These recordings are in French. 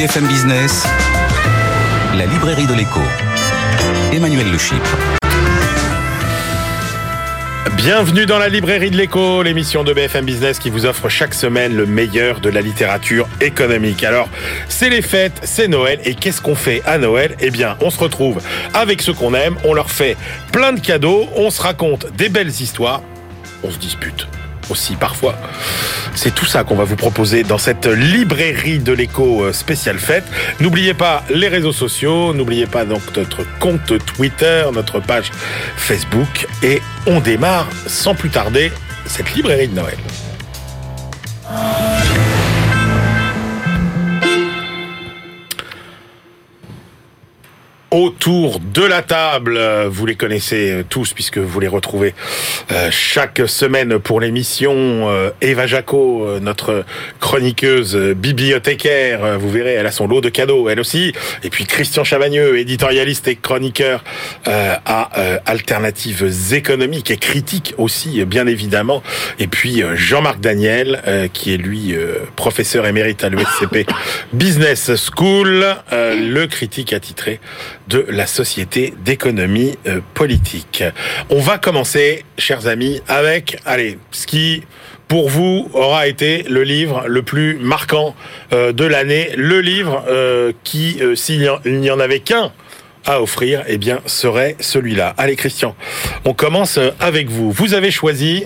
BFM Business, la librairie de l'écho. Emmanuel Le Chypre. Bienvenue dans la librairie de l'écho, l'émission de BFM Business qui vous offre chaque semaine le meilleur de la littérature économique. Alors, c'est les fêtes, c'est Noël, et qu'est-ce qu'on fait à Noël? Eh bien, on se retrouve avec ceux qu'on aime, on leur fait plein de cadeaux, on se raconte des belles histoires, on se dispute aussi parfois. C'est tout ça qu'on va vous proposer dans cette librairie de l'écho euh, spéciale fête. N'oubliez pas les réseaux sociaux, n'oubliez pas donc notre compte Twitter, notre page Facebook et on démarre sans plus tarder cette librairie de Noël. Autour de la table. Vous les connaissez tous puisque vous les retrouvez euh, chaque semaine pour l'émission. Euh, Eva Jaco, euh, notre chroniqueuse bibliothécaire, vous verrez, elle a son lot de cadeaux, elle aussi. Et puis Christian Chavagneux, éditorialiste et chroniqueur à Alternatives économiques et critiques aussi, bien évidemment. Et puis Jean-Marc Daniel, qui est lui professeur émérite à l'ESCP Business School, le critique attitré de la Société d'économie euh, politique. On va commencer, chers amis, avec, allez, ce qui pour vous aura été le livre le plus marquant euh, de l'année, le livre euh, qui, s'il n'y en avait qu'un à offrir, eh bien, serait celui-là. Allez, Christian, on commence avec vous. Vous avez choisi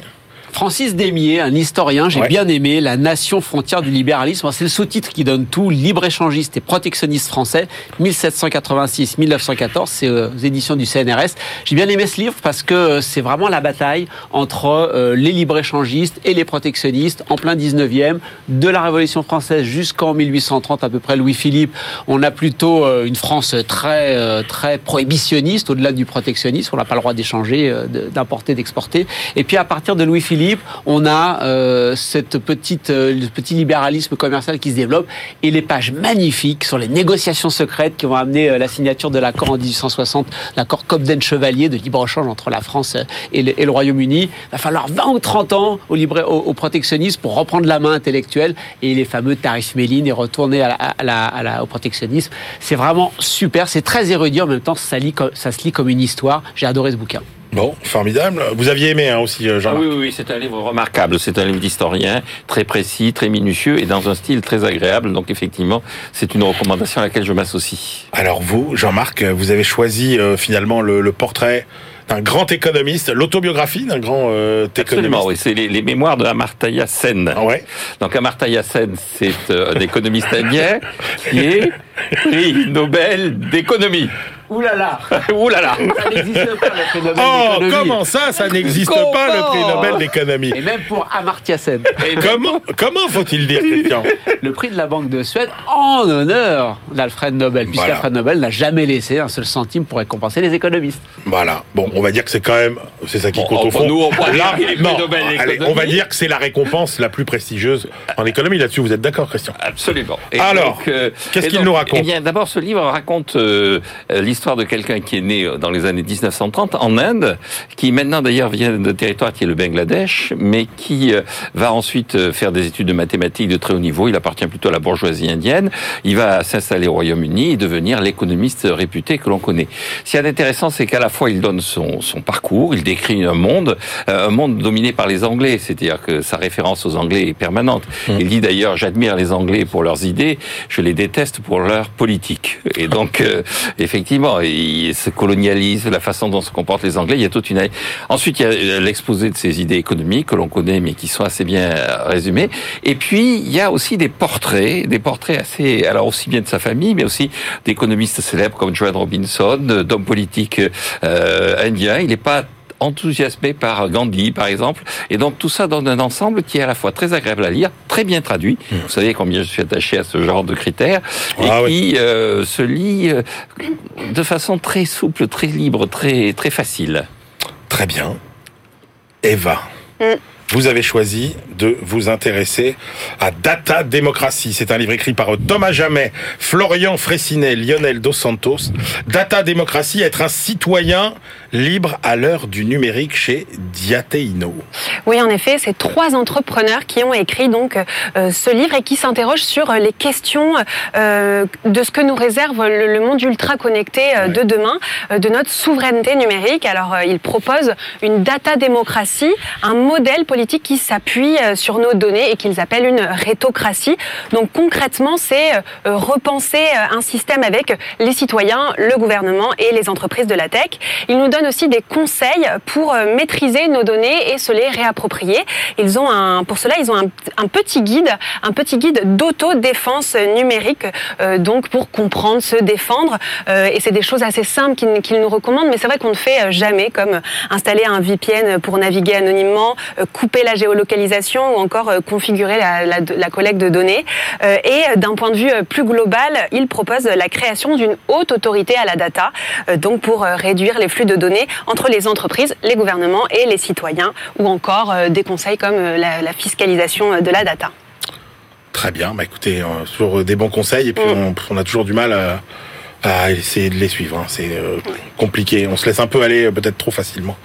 Francis Démier, un historien, j'ai bien aimé, La nation frontière du libéralisme. C'est le sous-titre qui donne tout, libre-échangiste et protectionniste français, 1786-1914, c'est euh, aux éditions du CNRS. J'ai bien aimé ce livre parce que euh, c'est vraiment la bataille entre euh, les libre-échangistes et les protectionnistes en plein 19e, de la Révolution française jusqu'en 1830 à peu près, Louis-Philippe. On a plutôt une France très, très prohibitionniste, au-delà du protectionnisme, on n'a pas le droit d'échanger, d'importer, d'exporter. Et puis à partir de Louis-Philippe, on a euh, cette petite, euh, petit libéralisme commercial qui se développe et les pages magnifiques sur les négociations secrètes qui vont amener euh, la signature de l'accord en 1860, l'accord Cobden-Chevalier de libre-échange entre la France et le, Royaume-Uni. Il va falloir 20 ou 30 ans au, libre, au, protectionnisme pour reprendre la main intellectuelle et les fameux tarifs Méline et retourner à au protectionnisme. C'est vraiment super, c'est très érudit en même temps, ça se lit comme une histoire. J'ai adoré ce bouquin. Bon, formidable. Vous aviez aimé hein, aussi, euh, Jean. Ah oui, oui, c'est un livre remarquable. C'est un livre d'historien, très précis, très minutieux et dans un style très agréable. Donc effectivement, c'est une recommandation à laquelle je m'associe. Alors vous, Jean-Marc, vous avez choisi euh, finalement le, portrait d'un grand économiste, l'autobiographie d'un grand euh, économiste. Absolument, oui, c'est les, mémoires de Amartya Sen. Ah ouais? Donc Amartya Sen, c'est un économiste indien qui est prix Nobel d'économie. Ouh là là Ouh là là Ça n'existe pas le prix Nobel Oh, comment ça, ça n'existe pas le prix Nobel d'économie Et même pour Amartya Sen. comment comment faut-il dire, Christian? Le prix de la Banque de Suède en honneur d'Alfred Nobel, puisqu'Alfred Nobel n'a jamais laissé un seul centime pour récompenser les économistes. Voilà. Bon, on va dire que c'est quand même, c'est ça qui compte au fond. Nous, on, Là, non, allez, on va dire que c'est la récompense la plus prestigieuse en économie. Là-dessus, vous êtes d'accord, Christian? Absolument. Alors, euh, qu'est-ce qu'il nous raconte Eh bien, d'abord, ce livre raconte euh, l'histoire de quelqu'un qui est né dans les années 1930 en Inde, qui maintenant d'ailleurs vient de territoire qui est le Bangladesh, mais qui euh, va ensuite euh, faire des études de mathématiques de très haut niveau. Il appartient plutôt à la bourgeoisie indienne. Il va s'installer au Royaume-Uni et devenir l'économiste réputé que l'on connaît. Ce qui est intéressant, c'est qu'à la fois il donne son, son, parcours, il décrit un monde, euh, un monde dominé par les Anglais, c'est-à-dire que sa référence aux Anglais est permanente. Mmh. Il dit d'ailleurs, j'admire les Anglais pour leurs idées, je les déteste pour leur politique. Et donc, effectivement, il se colonialise, la façon dont se comportent les Anglais. Il y a toute une. Ensuite, il y a l'exposé de ces idées économiques que l'on connaît, mais qui sont assez bien résumées. Et puis, il y a aussi des portraits, des portraits assez, alors aussi bien de sa famille, mais aussi d'économistes célèbres comme Joan Robinson, d'hommes politiques euh, indiens. Il n'est pas enthousiasmé par Gandhi, par exemple. Et donc tout ça donne un ensemble qui est à la fois très agréable à lire, très bien traduit. Mmh. Vous savez combien je suis attaché à ce genre de critères et ah qui euh, se lit euh, de façon très souple, très libre, très très facile. Très bien. Eva. Mmh vous avez choisi de vous intéresser à Data Démocratie. C'est un livre écrit par Thomas Jamet, Florian Fressinet, Lionel Dos Santos. Data Démocratie, être un citoyen libre à l'heure du numérique chez Diateino. Oui, en effet, c'est trois entrepreneurs qui ont écrit donc euh, ce livre et qui s'interrogent sur les questions euh, de ce que nous réserve le, monde ultra connecté euh, de demain, euh, de notre souveraineté numérique. Alors, ils proposent une data démocratie, un modèle politique qui s'appuie sur nos données et qu'ils appellent une rétocratie. Donc concrètement, c'est repenser un système avec les citoyens, le gouvernement et les entreprises de la tech. Ils nous donnent aussi des conseils pour maîtriser nos données et se les réapproprier. Ils ont un, pour cela, ils ont un, petit guide, un petit guide d'autodéfense numérique, euh, donc pour comprendre, se défendre. Euh, et c'est des choses assez simples qu'ils nous recommandent, mais c'est vrai qu'on ne fait jamais, comme installer un VPN pour naviguer anonymement, euh, couper la géolocalisation ou encore configurer la, collecte de données. et d'un point de vue plus global, ils proposent la création d'une haute autorité à la data, donc pour réduire les flux de données entre les entreprises, les gouvernements et les citoyens, ou encore des conseils comme la, la fiscalisation de la data. Très bien, bah écoutez, euh, toujours des bons conseils et puis mm. on, on, a toujours du mal à, à essayer de les suivre. Hein. C'est euh, compliqué. On se laisse un peu aller euh, peut-être trop facilement,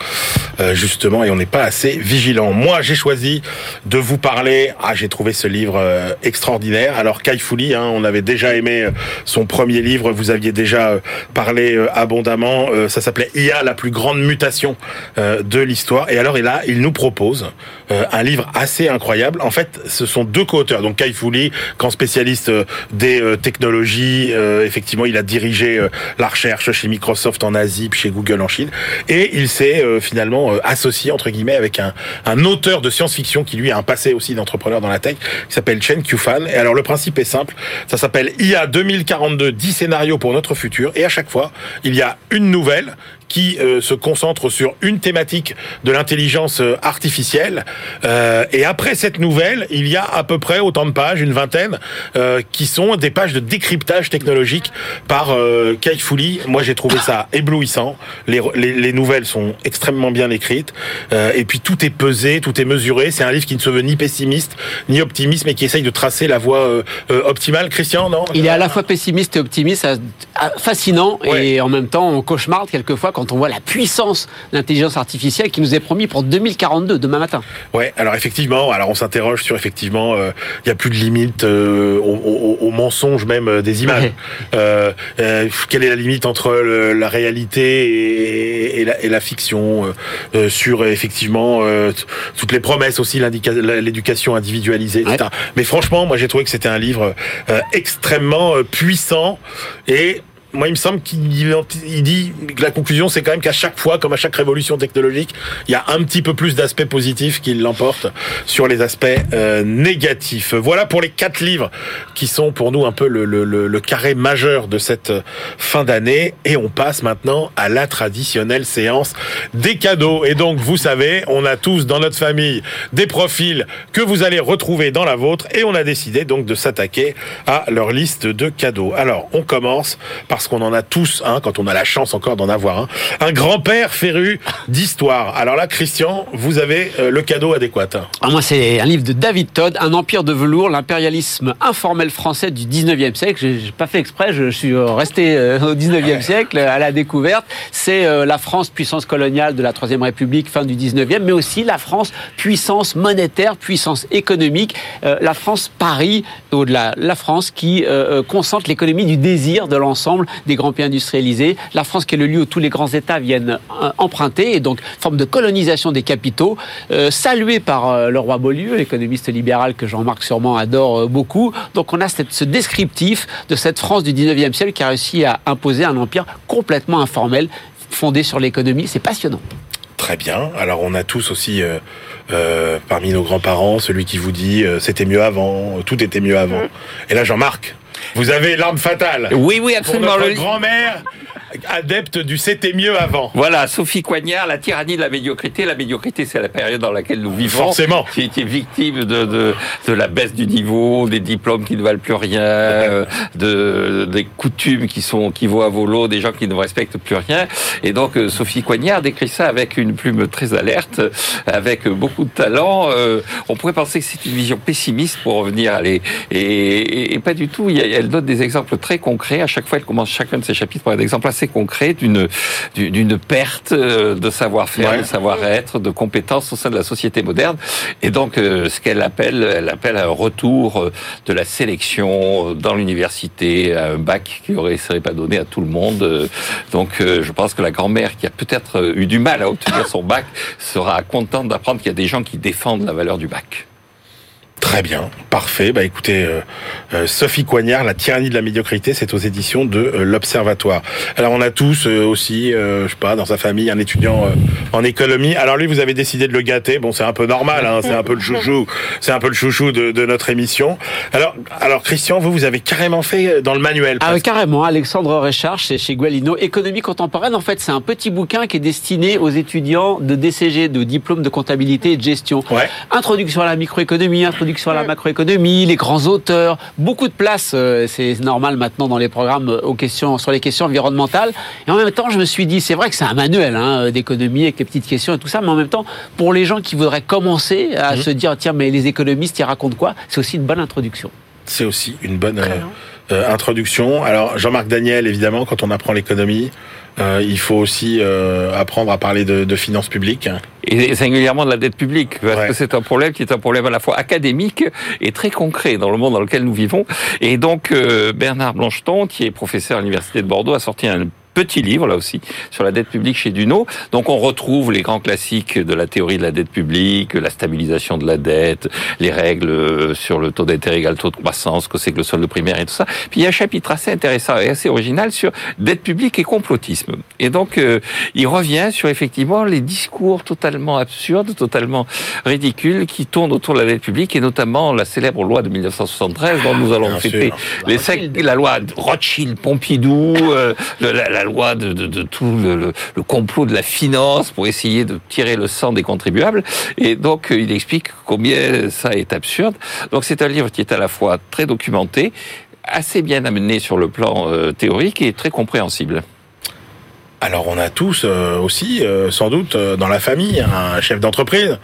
euh, justement, et on n'est pas assez vigilant. Moi, j'ai choisi de vous parler. Ah, j'ai trouvé ce livre euh, extraordinaire. Alors, Kai Fouli, hein, on avait déjà aimé son premier livre. Vous aviez déjà parlé abondamment. ça s'appelait IA, la plus grande mutation de l'histoire. Et alors, et là, il nous propose un livre assez incroyable. En fait, ce sont deux co-auteurs. Donc, Kai Fouli, grand spécialiste des technologies, effectivement, il a dirigé euh, la recherche chez Microsoft en Asie, chez Google en Chine. Et il s'est euh, finalement euh, associé, entre guillemets, avec un, un auteur de science-fiction qui, lui, a un passé aussi d'entrepreneur dans la tech, qui s'appelle Chen Qufan. Et alors, le principe est simple. Ça s'appelle IA 2042, 10 scénarios pour notre futur. Et à chaque fois, il y a une nouvelle qui euh, se concentre sur une thématique de l'intelligence euh, artificielle. Euh, et après cette nouvelle, il y a à peu près autant de pages, une vingtaine, qui sont des pages de décryptage technologique par Kai Fouli. Moi, j'ai trouvé ça éblouissant. Les, les, les, nouvelles sont extrêmement bien écrites. et puis tout est pesé, tout est mesuré. C'est un livre qui ne se veut ni pessimiste ni optimiste, mais qui essaye de tracer la voie optimale. Christian, non? Il est à la fois pessimiste et optimiste, fascinant, et en même temps on cauchemarde quelquefois quand on voit la puissance de l'intelligence artificielle qui nous est promis pour 2042, demain matin. Ouais, alors effectivement, alors on s'interroge sur effectivement, euh, il n'y a plus de limite euh, au, au, mensonge même euh, des images. Euh, quelle est la limite entre le, la réalité et, et, la, et la, fiction sur effectivement toutes les promesses aussi, l'éducation individualisée, etc. Mais franchement, moi j'ai trouvé que c'était un livre extrêmement puissant et moi, il me semble qu'il dit que la conclusion, c'est quand même qu'à chaque fois, comme à chaque révolution technologique, il y a un petit peu plus d'aspects positifs qui l'emportent sur les aspects euh, négatifs. Voilà pour les quatre livres qui sont pour nous un peu le, carré majeur de cette fin d'année. Et on passe maintenant à la traditionnelle séance des cadeaux. Et donc, vous savez, on a tous dans notre famille des profils que vous allez retrouver dans la vôtre. Et on a décidé donc de s'attaquer à leur liste de cadeaux. Alors, on commence par parce qu'on en a tous un, quand on a la chance encore d'en avoir un, un grand-père féru d'histoire. Alors là, Christian, vous avez euh, le cadeau adéquat. Ah, moi, c'est un livre de David Todd, Un empire de velours, l'impérialisme informel français du 19e siècle. J'ai pas fait exprès, je suis euh, resté euh, au 19e siècle à la découverte. C'est la France puissance coloniale de la Troisième République, fin du 19e, mais aussi la France puissance monétaire, puissance économique, la France Paris, au-delà, la France qui concentre l'économie du désir de l'ensemble des grands pays industrialisés. La France qui est le lieu où tous les grands États viennent euh, emprunter, et donc forme de colonisation des capitaux, euh, saluée par euh, le roi Beaulieu, l'économiste libéral que Jean-Marc sûrement adore beaucoup. Donc on a cette, ce descriptif de cette France du 19e siècle qui a réussi à imposer un empire complètement informel, fondé sur l'économie. C'est passionnant. Très bien. Alors on a tous aussi euh, euh, parmi nos grands-parents celui qui vous dit euh, c'était mieux avant, tout était mieux avant. Mm. Et là Jean-Marc, vous avez l'arme fatale. Oui, oui, absolument. Pour notre grand-mère adepte du c'était mieux avant. Voilà, Sophie Coignard, la tyrannie de la médiocrité. La médiocrité, c'est la période dans laquelle nous vivons. Forcément. Qui était victime de, de, de la baisse du niveau, des diplômes qui ne valent plus rien, euh, de, des coutumes qui sont qui vont à volo, des gens qui ne respectent plus rien. Et donc, euh, Sophie Coignard décrit ça avec une plume très alerte, avec beaucoup de talent. Euh, on pourrait penser que c'est une vision pessimiste pour revenir à les... Et, et, et pas du tout. Elle donne des exemples très concrets. À chaque fois, elle commence chacun de ses chapitres par un exemple exemple assez concret d'une d'une perte de savoir-faire, de savoir-être, de compétences au sein de la société moderne. Et donc, ce qu'elle appelle, elle appelle un retour de la sélection dans l'université, un bac qui aurait serait pas donné à tout le monde. Donc, je pense que la grand-mère qui a peut-être eu du mal à obtenir son bac sera contente d'apprendre qu'il y a des gens qui défendent la valeur du bac. Très bien, parfait. Bah écoutez, euh, euh, Sophie Coignard, La tyrannie de la médiocrité, c'est aux éditions de euh, l'Observatoire. Alors on a tous aussi, je sais pas, dans sa famille, un étudiant en économie. Alors lui, vous avez décidé de le gâter. Bon, c'est un peu normal, hein, c'est un peu le chouchou, c'est un peu le chouchou de, de, notre émission. Alors, alors Christian, vous, vous avez carrément fait dans le manuel. Ah carrément. Alexandre Richard, chez, chez Gualino, économie contemporaine. En fait, c'est un petit bouquin qui est destiné aux étudiants de DCG, de diplôme de comptabilité et de gestion. Ouais. Introduction à la microéconomie, introduction sur la macroéconomie, les grands auteurs, beaucoup de place, euh, c'est normal maintenant dans les programmes euh, aux questions, sur les questions environnementales. Et en même temps, je me suis dit, c'est vrai que c'est un manuel hein, euh, d'économie avec les petites questions et tout ça, mais en même temps, pour les gens qui voudraient commencer à mhm. se dire, tiens, mais les économistes, ils racontent quoi? C'est aussi une bonne introduction. C'est aussi une bonne introduction. Alors, Jean-Marc Daniel, évidemment, quand on apprend l'économie, euh, il faut aussi euh, apprendre à parler de, de, finances publiques. Et singulièrement de la dette publique, parce que c'est un problème qui est un problème à la fois académique et très concret dans le monde dans lequel nous vivons. Et donc euh, Bernard Blancheton, qui est professeur à l'université de Bordeaux, a sorti un petit livre là aussi sur la dette publique chez Duno. Donc on retrouve les grands classiques de la théorie de la dette publique, la stabilisation de la dette, les règles euh, sur le taux d'intérêt égal taux de croissance, que c'est que le solde primaire et tout ça. Puis il y a un chapitre assez intéressant et assez original sur dette publique et complotisme. Et donc euh, il revient sur effectivement les discours totalement absurdes, totalement ridicules qui tournent autour de la dette publique et notamment la célèbre loi de 1973 dont nous allons fêter les la loi Rothschild-Pompidou, euh, la, la loi de, de, tout le, le, complot de la finance pour essayer de tirer le sang des contribuables. Et donc, euh, il explique combien ça est absurde. Donc, c'est un livre qui est à la fois très documenté, assez bien amené sur le plan euh, théorique et très compréhensible. Alors on a tous euh, aussi, sans doute, dans la famille, un chef d'entreprise,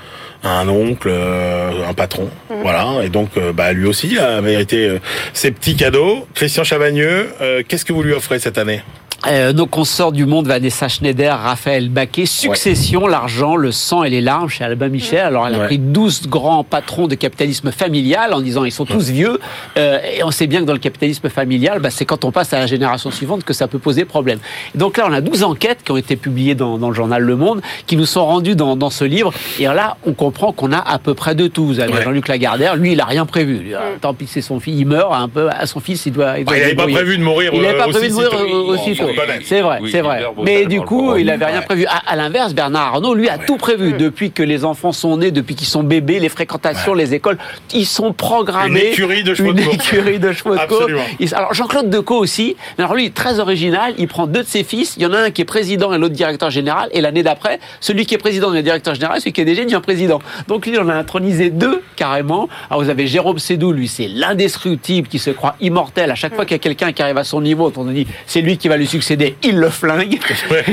un oncle, un patron, mmh. voilà. Et donc, bah, lui aussi a mérité ses petits cadeaux. Christian Chavagneux, qu'est-ce que vous lui offrez cette année? Euh, nos consorts du monde, Vanessa Schneider, Raphaël Baquet, Succession, l'argent, le sang et les larmes chez Albin Michel. Alors elle a pris 12 grands patrons de capitalisme familial en disant ils sont tous vieux. Euh, et on sait bien que dans le capitalisme familial, bah, c'est quand on passe à la génération suivante que ça peut poser problème. donc là, on a 12 enquêtes qui ont été publiées dans, dans le journal Le Monde, qui nous sont rendues dans, dans ce livre. Et là, on comprend qu'on a à peu près de tout. Vous avez Jean-Luc Lagardère, lui, il a rien prévu. Tant pis, c'est son fils, il meurt un peu. À son fils, il doit. Il n'avait pas prévu de mourir. Il n'avait pas prévu de mourir aussitôt. C'est vrai, c'est vrai. Mais du coup, il n'avait rien prévu. À, l'inverse, Bernard Arnault, lui, a tout prévu. Depuis que les enfants sont nés, depuis qu'ils sont bébés, les fréquentations, les écoles, ils sont programmés. Une écurie de chevaux de course. Une écurie de chevaux de course. Alors, Jean-Claude Decaux aussi. Alors, lui, très original. Il prend deux de ses fils. Il y en a un qui est président et l'autre directeur général. Et l'année d'après, celui qui est président et directeur général, celui qui est déjà devient président. Donc, lui, on a intronisé deux, carrément. Alors, vous avez Jérôme Sédou, lui, c'est l'indestructible qui se croit immortel. À chaque fois qu'il y a quelqu'un qui arrive à son niveau, on dit, c'est lui qui va lui succéder il le flingue.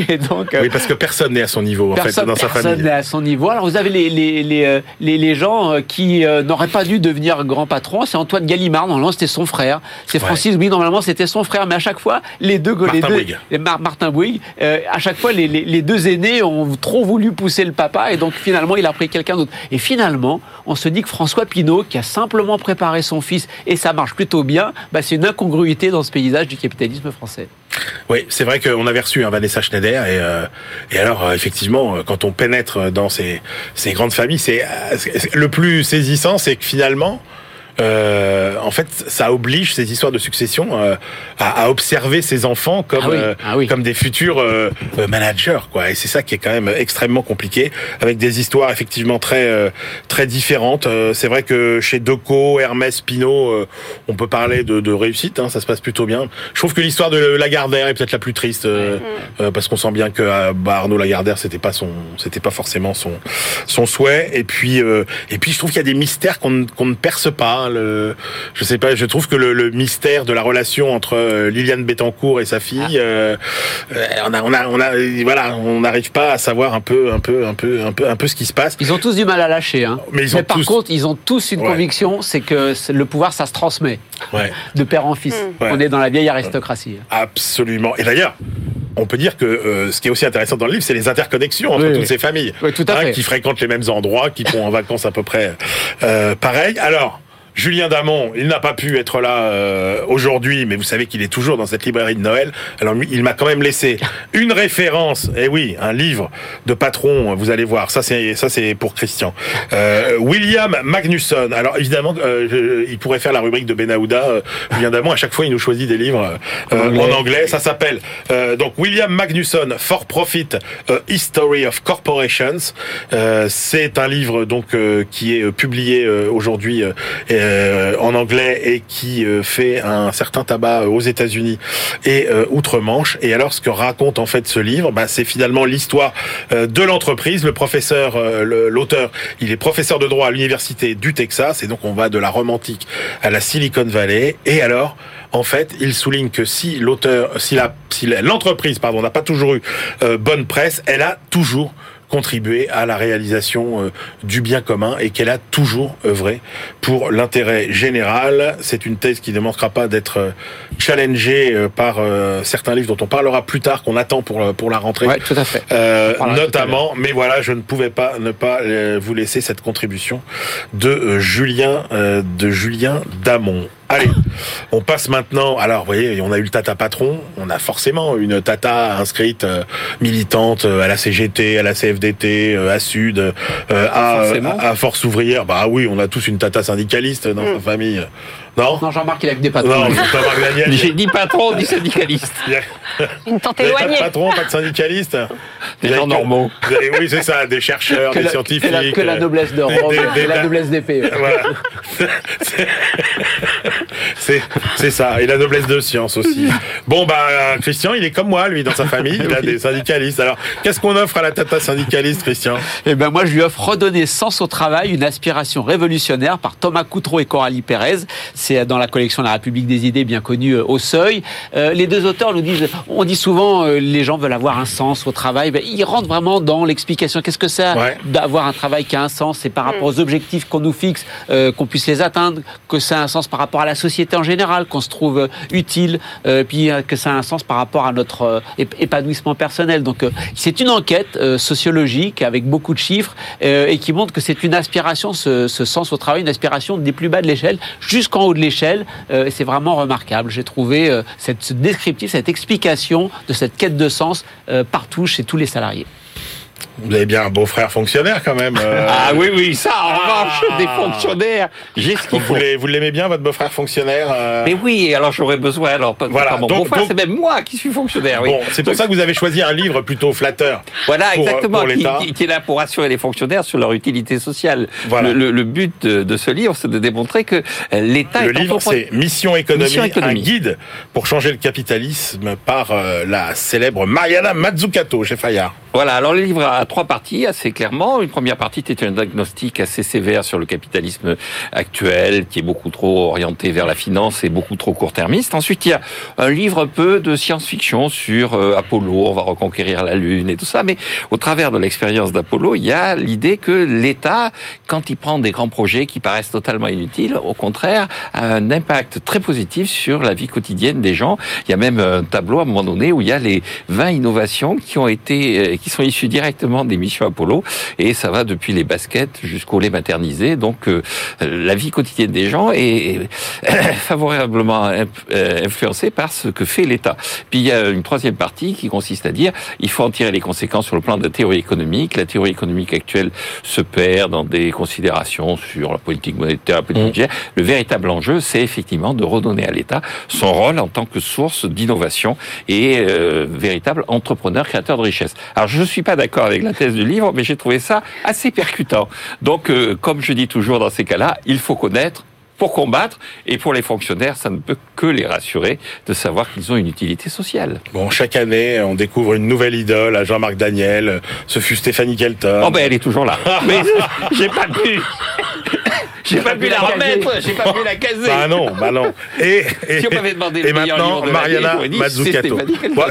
Et donc, oui, parce que personne n'est à son niveau, en fait, dans sa famille. Personne n'est à son niveau. Alors, vous avez les, les, les, euh, les, gens euh, qui euh, n'auraient pas dû devenir grand patron. C'est Antoine Gallimard, normalement, c'était son frère. C'est Francis oui normalement, c'était son frère. Mais à chaque fois, les deux... Martin les deux, Bouygues. Martin Bouygues. à chaque fois, les, les, deux aînés ont trop voulu pousser le papa. Et donc, finalement, il a pris quelqu'un d'autre. Et finalement, on se dit que François Pinault, qui a simplement préparé son fils, et ça marche plutôt bien, bah, c'est une incongruité dans ce paysage du capitalisme français. Oui, c'est vrai qu'on avait reçu un Vanessa Schneider et, euh, et alors euh, effectivement, euh, quand on pénètre dans ces, ces grandes familles, c'est le plus saisissant, c'est que finalement, euh, en fait, ça oblige ces histoires de succession euh, à, à, observer ses enfants comme ah oui, euh, ah oui. comme des futurs euh, managers, quoi. Et c'est ça qui est quand même extrêmement compliqué, avec des histoires effectivement très très différentes. c'est vrai que chez Deco, Hermès, Pinot, on peut parler de, de réussite. Hein, ça se passe plutôt bien. Je trouve que l'histoire de Lagardère est peut-être la plus triste parce qu'on sent bien que bah, Arnaud Lagardère, c'était pas son, c'était pas forcément son son souhait. Et puis et puis je trouve qu'il y a des mystères qu'on qu'on ne perce pas. Hein, le, je sais pas, je trouve que le, le, mystère de la relation entre euh, Liliane Bettencourt et sa fille, ah. euh, euh, on a, on a, on a, voilà, on n'arrive pas à savoir un peu, un peu, un peu, un peu, un peu ce qui se passe. Ils ont tous du mal à lâcher, hein. Mais, ils ont Mais par tous... contre, ils ont tous une Ouais. conviction, c'est que le pouvoir, ça se transmet Ouais. de père en fils. On est dans la vieille aristocratie. Absolument. Et d'ailleurs, on peut dire que euh, ce qui est aussi intéressant dans le livre, c'est les interconnexions entre Oui, toutes oui. ces familles, Oui, tout à hein, fait. qui fréquentent les mêmes endroits, qui vont en vacances à peu près euh, pareil. Alors. Julien Damon, il n'a pas pu être là euh, aujourd'hui, mais vous savez qu'il est toujours dans cette librairie de Noël. Alors lui, il m'a quand même laissé une référence. Et oui, un livre de patron. Vous allez voir. Ça c'est ça c'est pour Christian. Euh, William Magnusson. Alors évidemment, euh, il pourrait faire la rubrique de Benahouda. Euh, Julien Damon, à chaque fois, il nous choisit des livres euh, En anglais. Ça s'appelle euh, donc William Magnusson For Profit History of Corporations. Euh, c'est un livre donc euh, qui est publié euh, aujourd'hui euh, euh, en anglais et qui euh, fait un certain tabac euh, aux États-Unis et outre-Manche. Et alors, ce que raconte en fait ce livre, bah, c'est finalement l'histoire de l'entreprise. Le professeur, l'auteur, il est professeur de droit à l'université du Texas, et donc on va de la Rome antique à la Silicon Valley. Et alors, en fait, il souligne que si l'auteur, si la, si l'entreprise, pardon, n'a pas toujours eu bonne presse, elle a toujours contribué à la réalisation euh, du bien commun et qu'elle a toujours œuvré pour l'intérêt général. C'est une thèse qui ne manquera pas d'être euh, challengée euh, par certains livres dont on parlera plus tard, qu'on attend pour, pour la rentrée. Ouais, tout à fait. Euh, tout à notamment, mais voilà, je ne pouvais pas ne pas vous laisser cette contribution de Julien de Julien Damon. Allez, on passe maintenant. Alors, vous voyez, on a eu le Tata patron. On a forcément une Tata inscrite euh, militante euh, à la CGT, à la CFDT, euh, à Sud, à, Force ouvrière. Bah oui, on a tous une Tata syndicaliste dans sa famille. Non Non, Jean-Marc, il a que des patrons. Non, c'est pas Marc Daniel. J'ai dit patron, dit syndicaliste. Il y a- Une tente avez pas de éloignée. patron, pas de syndicaliste Des gens normaux. Oui, c'est ça, des chercheurs, que, des la, scientifiques. que, la, que la euh, noblesse de des- Rome, des- des- et la noblesse d'épée. Voilà. C'est- ça. Et la noblesse de science aussi. Bon, bah, Christian, il est comme moi, lui, dans sa famille. Il a des syndicalistes. Alors, qu'est-ce qu'on offre à la tata syndicaliste, Christian? Eh ben moi, je lui offre Redonner sens au travail, une aspiration révolutionnaire par Thomas Coutreau et Coralie Pérez. C'est dans la collection La République des idées, bien connue euh, au Seuil. Euh, les deux auteurs nous disent, on dit souvent, euh, les gens veulent avoir un sens au travail. Ben, ils rentrent vraiment dans l'explication. Qu'est-ce que c'est Ouais. d'avoir un travail qui a un sens? C'est par rapport aux objectifs qu'on nous fixe, euh, qu'on puisse les atteindre, que ça a un sens par rapport à la société en général, qu'on se trouve utile, euh, puis euh, que ça a un sens par rapport à notre euh, ép- épanouissement personnel. Donc euh, c'est une enquête euh, sociologique avec beaucoup de chiffres euh, et qui montre que c'est une aspiration, ce, ce sens au travail, une aspiration des plus bas de l'échelle jusqu'en haut de l'échelle. Euh, c'est vraiment remarquable. J'ai trouvé euh, cette, ce cette explication de cette quête de sens euh, partout chez tous les salariés. Vous avez bien un beau-frère fonctionnaire, quand même. euh. Ah oui, oui, ça, en Ah. revanche, des fonctionnaires, j'ai ce Vous, qu'il faut. l'aimez- vous l'aimez bien, votre beau-frère fonctionnaire euh? Mais oui, alors j'aurais besoin, alors Voilà, mon donc- beau-frère, donc- c'est même moi qui suis fonctionnaire. Oui. Bon, c'est pour ça que vous avez choisi un livre plutôt flatteur. Voilà, pour, euh, exactement, pour qui, l'État. qui- qui est là pour assurer les fonctionnaires sur leur utilité sociale. Voilà. Le, le- le but de, de ce livre, c'est de démontrer que l'État Le est livre, c'est Mission économie, Mission Économie. un guide pour changer le capitalisme par euh, la célèbre Mariana Mazzucato chez Fayard. Voilà, alors le livre a trois parties, assez clairement. Une première partie était un diagnostic assez sévère sur le capitalisme actuel, qui est beaucoup trop orienté vers la finance et beaucoup trop court-termiste. Ensuite, il y a un livre peu de science-fiction sur euh, Apollo, on va reconquérir la Lune et tout ça. Mais au travers de l'expérience d'Apollo, il y a l'idée que l'État, quand il prend des grands projets qui paraissent totalement inutiles, au contraire, a un impact très positif sur la vie quotidienne des gens. Il y a même un tableau à un moment donné où il y a les 20 innovations qui ont été, euh, qui sont issues directement des missions Apollo, et ça va depuis les baskets jusqu'au lait maternisé. Donc, euh, la vie quotidienne des gens est favorablement euh, influencée par ce que fait l'État. Puis il y a une troisième partie qui consiste à dire il faut en tirer les conséquences sur le plan de la théorie économique. La théorie économique actuelle se perd dans des considérations sur la politique monétaire, la politique Mmh. budgétaire. Le véritable enjeu, c'est effectivement de redonner à l'État son rôle en tant que source d'innovation et euh, véritable entrepreneur créateur de richesse. Alors je ne suis pas d'accord avec la thèse du livre, mais j'ai trouvé ça assez percutant. Donc, euh, comme je dis toujours dans ces cas-là, il faut connaître pour combattre, et pour les fonctionnaires, ça ne peut que les rassurer de savoir qu'ils ont une utilité sociale. Bon, chaque année, on découvre une nouvelle idole à Jean-Marc Daniel. Ce fut Stéphanie Kelton. Oh ben elle est toujours là. Mais j'ai pas pu. J'ai pas pu la remettre, j'ai pas pu la caser. Bah non, bah non. Et, et, Si on m'avait demandé et maintenant, de Mariana Mazzucato. c'est. Bon,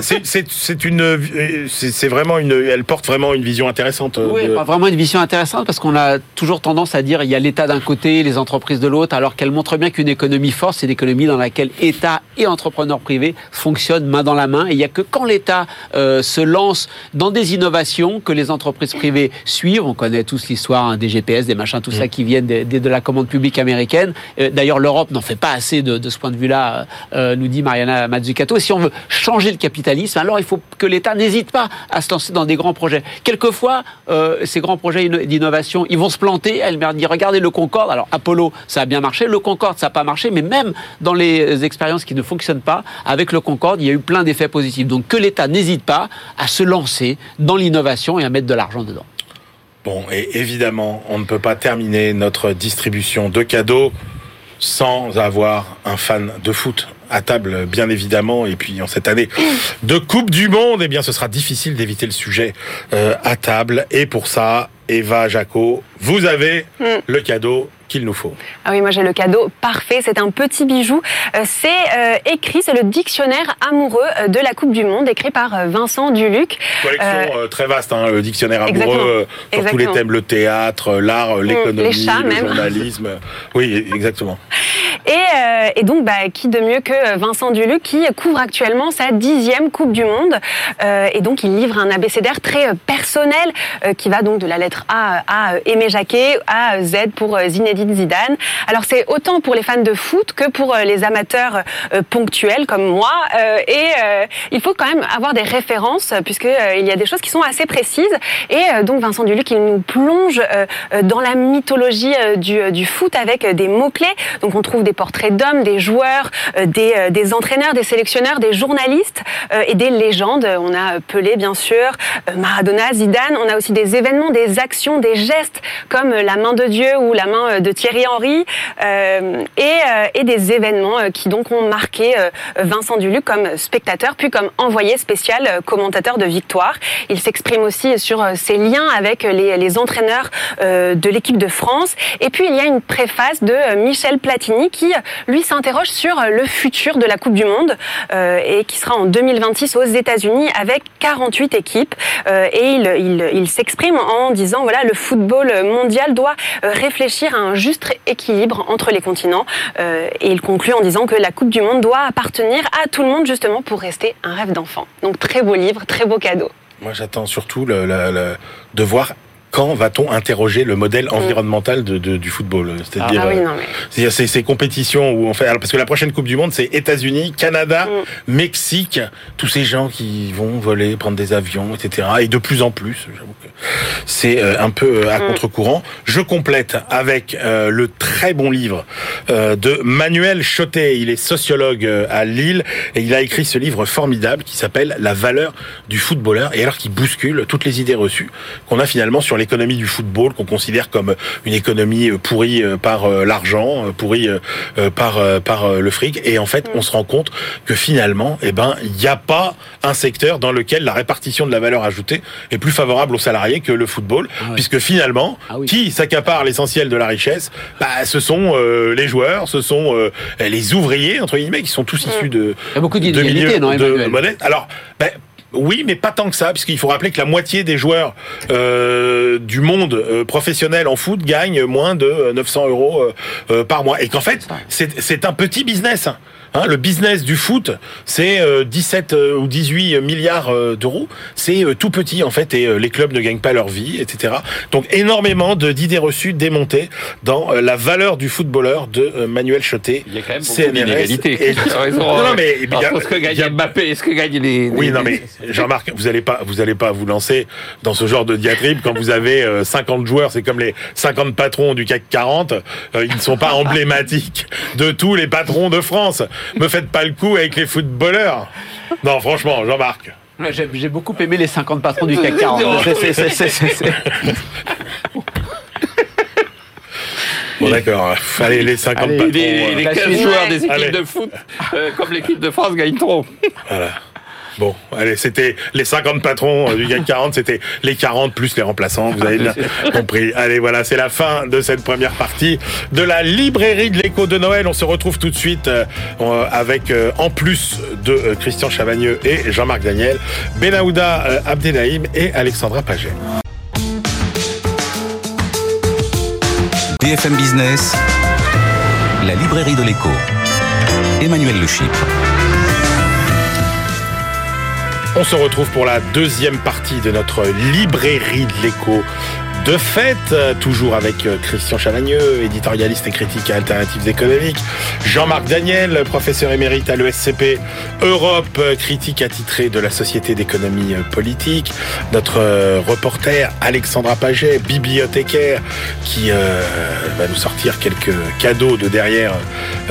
une, c'est vraiment une, elle porte vraiment une vision intéressante. euh, Oui, de- vraiment une vision intéressante parce qu'on a toujours tendance à dire il y a l'État d'un côté, les entreprises de l'autre, alors qu'elle montre bien qu'une économie forte, c'est une économie dans laquelle État et entrepreneurs privés fonctionnent main dans la main. Et il n'y a que quand l'État euh, se lance dans des innovations que les entreprises privées suivent. On connaît tous l'histoire hein, des GPS, des machins, tout ça qui viennent de, la commande publique américaine. Euh, D'ailleurs, l'Europe n'en fait pas assez de, ce point de vue-là, euh, nous dit Mariana Mazzucato. Et si on veut changer le capitalisme, alors il faut que l'État n'hésite pas à se lancer dans des grands projets. Quelquefois, euh, ces grands projets inno- d'innovation, ils vont se planter. Elle m'a dit, regardez le Concorde. Alors, Apollo, ça a bien marché. Le Concorde, ça n'a pas marché. Mais même dans les expériences qui ne fonctionnent pas, avec le Concorde, il y a eu plein d'effets positifs. Donc, que l'État n'hésite pas à se lancer dans l'innovation et à mettre de l'argent dedans. Bon, et évidemment, on ne peut pas terminer notre distribution de cadeaux sans avoir un fan de foot à table, bien évidemment. Et puis en cette année de Coupe du Monde, eh bien, ce sera difficile d'éviter le sujet euh, à table. Et pour ça, Eva Jaco, vous avez le cadeau qu'il nous faut. Ah oui, moi j'ai le cadeau parfait. C'est un petit bijou. Euh, C'est euh, écrit, c'est le dictionnaire amoureux euh, de la Coupe du Monde, écrit par Vincent Duluc. Collection euh, très vaste, hein, le dictionnaire Exactement. amoureux sur tous les thèmes, le théâtre, l'art, euh, l'économie, le même. journalisme. Oui, exactement. Et, euh, et donc, bah, qui de mieux que Vincent Duluc qui couvre actuellement sa dixième Coupe du Monde. Et donc, il livre un abécédaire très personnel qui va donc de la lettre A à Aimé Jacquet à Z pour euh, Zidane. Alors, c'est autant pour les fans de foot que pour euh, les amateurs euh, ponctuels comme moi. Euh, et il faut quand même avoir des références puisque euh, il y a des choses qui sont assez précises. Et donc, Vincent Duluc, il nous plonge dans la mythologie du, foot avec des mots-clés. Donc, on trouve des portraits d'hommes, des joueurs, des, des entraîneurs, des sélectionneurs, des journalistes et des légendes. On a Pelé, bien sûr, Maradona, Zidane. On a aussi des événements, des actions, des gestes comme la main de Dieu ou la main euh, Thierry Henry euh, et, euh, et des événements euh, qui donc ont marqué Vincent Duluc comme spectateur puis comme envoyé spécial commentateur de victoire. Il s'exprime aussi sur ses liens avec les, entraîneurs de l'équipe de France. Et puis il y a une préface de Michel Platini qui, lui, s'interroge sur le futur de la Coupe du Monde et qui sera en 2026 aux États-Unis avec 48 équipes. Et il, il, s'exprime en disant voilà, le football mondial doit réfléchir à un juste équilibre entre les continents. Euh, et il conclut en disant que la Coupe du Monde doit appartenir à tout le monde justement pour rester un rêve d'enfant. Donc très beau livre, très beau cadeau. Moi, j'attends surtout le, le- le- de voir quand va-t-on interroger le modèle environnemental de, de- du football. C'est-à-dire Ah oui, euh, mais. c'est-à-dire ces, ces compétitions où on fait alors parce que la prochaine Coupe du Monde c'est États-Unis, Canada, Mm. Mexique, tous ces gens qui vont voler, prendre des avions, etc. Et de plus en plus, j'avoue que c'est euh, un peu euh, à Mm. contre-courant. Je complète avec euh, le très bon livre euh, de Manuel Chotet. Il est sociologue euh, à Lille et il a écrit ce livre formidable qui s'appelle La valeur du footballeur et alors qui bouscule toutes les idées reçues qu'on a finalement sur l'économie du football qu'on considère comme une économie euh, pourrie euh, par euh, l'argent, pourrie par par le fric et en fait on se rend compte que finalement eh ben il n'y a pas un secteur dans lequel la répartition de la valeur ajoutée est plus favorable aux salariés que le football ouais. puisque finalement Ah oui. qui s'accapare l'essentiel de la richesse? Bah ce sont euh, les joueurs, ce sont euh, les ouvriers entre guillemets qui sont tous issus de Il y a beaucoup de non, modèles. Alors, ben, oui, mais pas tant que ça, puisqu'il faut rappeler que la moitié des joueurs euh, du monde euh, professionnel en foot gagnent moins de euh, 900 euros euh, euh, par mois, et qu'en fait, c'est c'est un petit business. Hein. Le business du foot, c'est euh, 17 euh, ou 18 milliards euh, d'euros. C'est euh, tout petit en fait, et euh, les clubs ne gagnent pas leur vie, etc. Donc énormément de- d'idées reçues démontées dans euh, la valeur du footballeur de euh, Manuel Chotet. Il y a quand même beaucoup d'inégalités. Et- Non, non, mais il y a- ce que gagne a- Mbappé et ce que gagnent les. oui, non mais Jean-Marc, vous allez pas, vous allez pas vous lancer dans ce genre de diatribe quand vous avez euh, 50 joueurs. C'est comme les 50 patrons du CAC 40. euh, ils ne sont pas emblématiques de tous les patrons de France. Me faites pas le coup avec les footballeurs. Non, franchement, Jean-Marc. J'ai beaucoup aimé les 50 patrons du CAC 40. C'est- c'est- c'est- c'est- c'est- c'est- Bon d'accord. Allez, les 50 Allez, patrons. Les, les La 15 suite. joueurs des équipes Allez. de foot, euh, comme l'équipe de France, gagnent trop. voilà. Bon, allez, c'était les 50 patrons euh, du GAC 40, c'était les 40 plus les remplaçants, vous avez bien compris. Allez, voilà, c'est la fin de cette première partie de la librairie de l'écho de Noël. On se retrouve tout de suite euh, euh, avec, en plus de Christian Chavagneux et Jean-Marc Daniel, Benaouda Abdelhaim et Alexandra Paget. BFM Business, la librairie de l'écho. Emmanuel Le On se retrouve pour la deuxième partie de notre librairie de l'écho de fait, toujours avec euh, Christian Chavagneux, éditorialiste et critique à Alternatives économiques, Jean-Marc Daniel, professeur émérite à l'ESCP Europe, euh, critique attitré de la Société d'économie euh, politique, notre reporter Alexandra Paget, bibliothécaire, qui va nous sortir quelques cadeaux de derrière